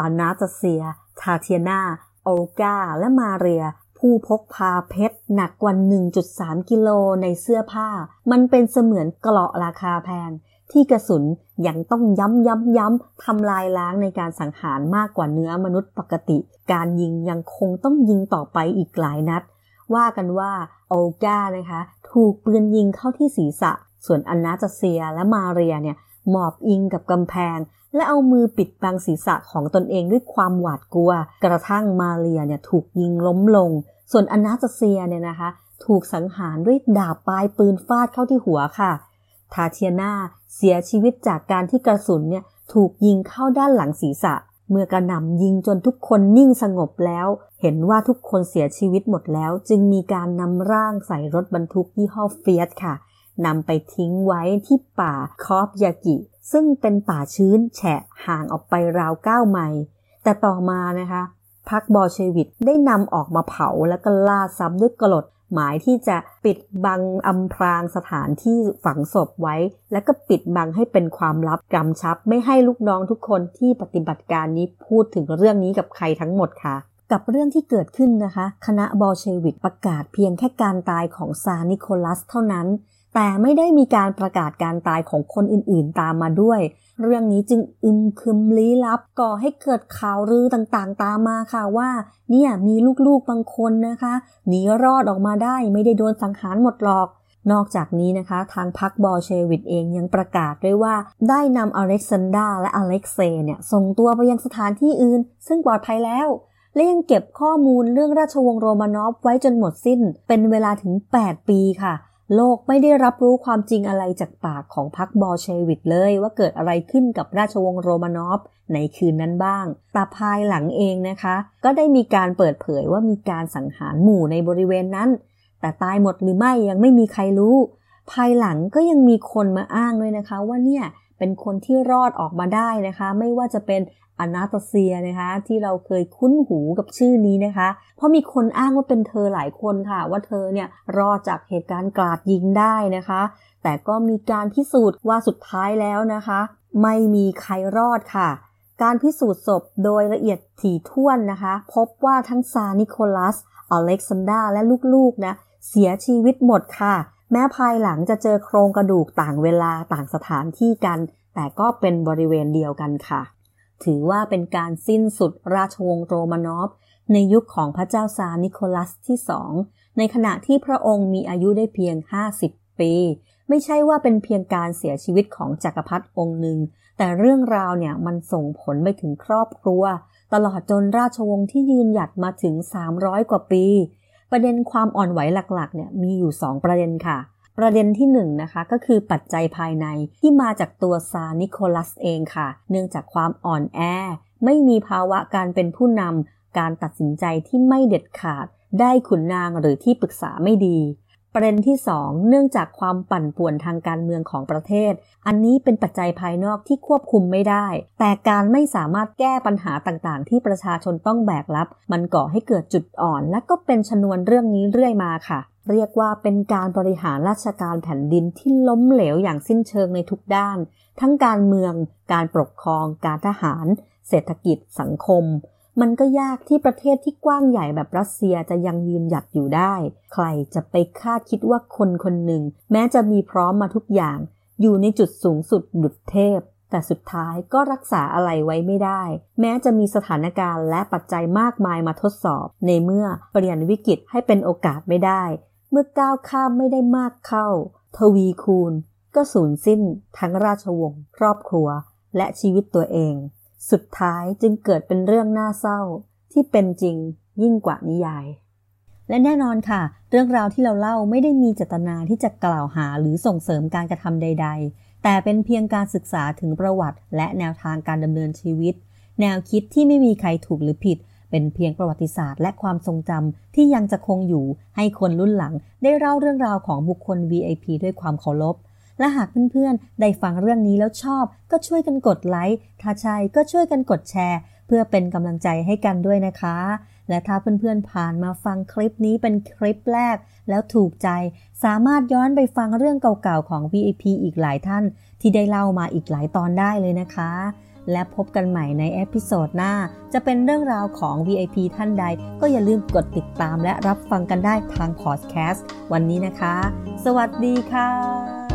อานาตาเซีย ทาเทียนา โอลกา และมาเรีย ผู้พกพาเพชรหนักกว่า1.3 กิโลในเสื้อผ้า มันเป็นเสมือนเกราะราคาแพง ที่กระสุนยังต้องย้ำย้ำย้ำทำลายล้างในการสังหารมากกว่าเนื้อมนุษย์ปกติ การยิงยังคงต้องยิงต่อไปอีกหลายนัด ว่ากันว่าโอลกานะคะ ถูกปืนยิงเข้าที่ศีรษะ ส่วนอันนาจเซียและมาเรียเนี่ยหมอบอิงกับกำแพง และเอามือปิดบังศีรษะของตนเองด้วยความหวาดกลัว กระทั่งมาเรียเนี่ยถูกยิงล้มลง ส่วนอนาจเซียเนี่ยนะคะ ถูกสังหารด้วยดาบปลายปืนฟาดเข้าที่หัวค่ะ ทาเทียนา เสียชีวิตจากการที่กระสุนเนี่ยถูกยิงเข้าด้านหลังศีรษะ เมื่อกระหน่ำยิงจนทุกคนนิ่งสงบแล้ว เห็นว่าทุกคนเสียชีวิตหมดแล้ว จึงมีการนำร่างใส่รถบรรทุกยี่ห้อเฟียสค่ะนำไปทิ้งไว้ที่ป่าคอฟยากิ ซึ่งเป็นป่าชื้นแฉะห่างออกไปราวเก้าไมล์แต่ต่อมานะคะพรรคบอลเชวิตได้นำออกมาเผาแล้วก็ล่าซ้ำด้วยกรด หมายที่จะปิดบังอำพรางสถานที่ฝังศพไว้ และก็ปิดบังให้เป็นความลับกำชับ ไม่ให้ลูกน้องทุกคนที่ปฏิบัติการนี้พูดถึงเรื่องนี้กับใครทั้งหมดค่ะ กับเรื่องที่เกิดขึ้นนะคะ คณะบอลเชวิกประกาศเพียงแค่การตายของซานิโคลัสเท่านั้น แต่ไม่ได้มีการประกาศการตายของคนอื่นๆตามมาด้วย เรื่องนี้จึงอึมครึมลี้ลับก่อให้เกิดข่าวลือต่างๆ ตามมาค่ะว่า เนี่ยมีลูกๆบางคนนะคะหนีรอดออกมาได้ไม่ได้โดนสังหารหมดหรอก นอกจากนี้นะคะ ทางพรรคบอลเชวิตเองยังประกาศด้วยว่า ได้นำอเล็กซานดราและอเล็กเซเนี่ยส่งตัวไปยังสถานที่อื่น ซึ่งปลอดภัยแล้วและยังเก็บข้อมูลเรื่องราชวงศ์โรมานอฟไว้จนหมดสิ้น เป็นเวลาถึง 8 ปีค่ะ โลกไม่ได้รับรู้ความจริงอะไรจากปากของพรรคบอลเชวิตเลยว่าเกิดอะไรขึ้นกับราชวงศ์โรมานอฟในคืนนั้นบ้าง แต่ภายหลังเองนะคะ ก็ได้มีการเปิดเผยว่ามีการสังหารหมู่ในบริเวณนั้น แต่ตายหมดหรือไม่ยังไม่มีใครรู้ ภายหลังก็ยังมีคนมาอ้างด้วยนะคะว่าเนี่ยเป็นคนที่รอดออกมาได้นะคะ ไม่ว่าจะเป็น อนาตาเซียนะคะ ที่เราเคยคุ้นหูกับชื่อนี้นะคะ เพราะมีคนอ้างว่าเป็นเธอหลายคนค่ะ ว่าเธอเนี่ยรอดจากเหตุการณ์กราดยิงได้นะคะ แต่ก็มีการพิสูจน์ว่าสุดท้ายแล้วนะคะ ไม่มีใครรอดค่ะ การพิสูจน์ศพโดยละเอียดถี่ถ้วนนะคะ พบว่าทั้งซานิโคลัส อเล็กซานดาและลูกๆนะเสียชีวิตหมดค่ะ แม้ภายหลังจะเจอโครงกระดูกต่างเวลาต่างสถานที่กัน แต่ก็เป็นบริเวณเดียวกันค่ะ ถือว่าเป็นการสิ้นสุดราชวงศ์โรมานอฟ ในยุคของพระเจ้าซานิโคลัสที่สองในขณะที่พระองค์มีอายุได้เพียง 50 ปี ไม่ใช่ว่าเป็นเพียงการเสียชีวิตของจักรพรรดิองค์หนึ่ง แต่เรื่องราวเนี่ยมันส่งผลไปถึงครอบครัว ตลอดจนราชวงศ์ที่ยืนหยัดมาถึง 300 กว่าปี ประเด็นความอ่อนไหวหลักๆเนี่ยมีอยู่ 2 ประเด็นค่ะ ประเด็นที่1นนะคะก็คือปัจจัยภายในที่มาจากตัวซานิโคลัสเองค่ะ เนื่องจากความอ่อนแอ ไม่มีภาวะการเป็นผู้นำการตัดสินใจที่ไม่เด็ดขาด ได้ขุนนางหรือที่ปรึกษาไม่ดีประเด็นที่ 2 เนื่องจากความปั่นป่วนทางการเมืองของประเทศ อันนี้เป็นปัจจัยภายนอกที่ควบคุมไม่ได้ แต่การไม่สามารถแก้ปัญหาต่างๆ ที่ประชาชนต้องแบกรับ มันก่อให้เกิดจุดอ่อน และก็เป็นชนวนเรื่องนี้เรื่อยมาค่ะ เรียกว่าเป็นการบริหารราชการแผ่นดินที่ล้มเหลวอย่างสิ้นเชิงในทุกด้าน ทั้งการเมือง การปกครอง การทหาร เศรษฐกิจ สังคม มันก็ยากที่ประเทศที่กว้างใหญ่แบบรัสเซียจะยังยืนหยัดอยู่ได้ ใครจะไปคาดคิดว่าคนคนหนึ่ง แม้จะมีพร้อมมาทุกอย่าง อยู่ในจุดสูงสุดดุดเทพ แต่สุดท้ายก็รักษาอะไรไว้ไม่ได้ แม้จะมีสถานการณ์และปัจจัยมากมายมาทดสอบ ในเมื่อเปลี่ยนวิกฤตให้เป็นโอกาสไม่ได้ เมื่อก้าวข้ามไม่ได้มากเข้า ทวีคูณ ก็สูญสิ้นทั้งราชวงศ์ครอบครัว และชีวิตตัวเอง สุดท้ายจึงเกิดเป็นเรื่องน่าเศร้าที่เป็นจริงยิ่งกว่านิยาย และแน่นอนค่ะ เรื่องราวที่เราเล่าไม่ได้มีเจตนาที่จะกล่าวหาหรือส่งเสริมการกระทำใด ๆ แต่เป็นเพียงการศึกษาถึงประวัติ และแนวทางการดำเนินชีวิต แนวคิดที่ไม่มีใครถูกหรือผิด เป็นเพียงประวัติศาสตร์และความทรงจำที่ยังจะคงอยู่ให้คนรุ่นหลังได้เล่าเรื่องราวของบุคคล VIP ด้วยความเคารพและหากเพื่อนๆ ได้ฟังเรื่องนี้แล้วชอบ ก็ช่วยกันกดไลค์ ถ้าใช่ก็ช่วยกันกดแชร์ เพื่อเป็นกำลังใจให้กันด้วยนะคะ และถ้าเพื่อนๆ ผ่านมาฟังคลิปนี้เป็นคลิปแรก แล้วถูกใจ สามารถย้อนไปฟังเรื่องเก่าๆ ของ VIP อีกหลายท่าน ที่ได้เล่ามาอีกหลายตอนได้เลยนะคะ และพบกันใหม่ใน episode หน้า จะเป็นเรื่องราวของ VIP ท่านใด ก็อย่าลืมกดติดตามและรับฟังกันได้ทางพอดแคสต์วันนี้นะคะ สวัสดีค่ะ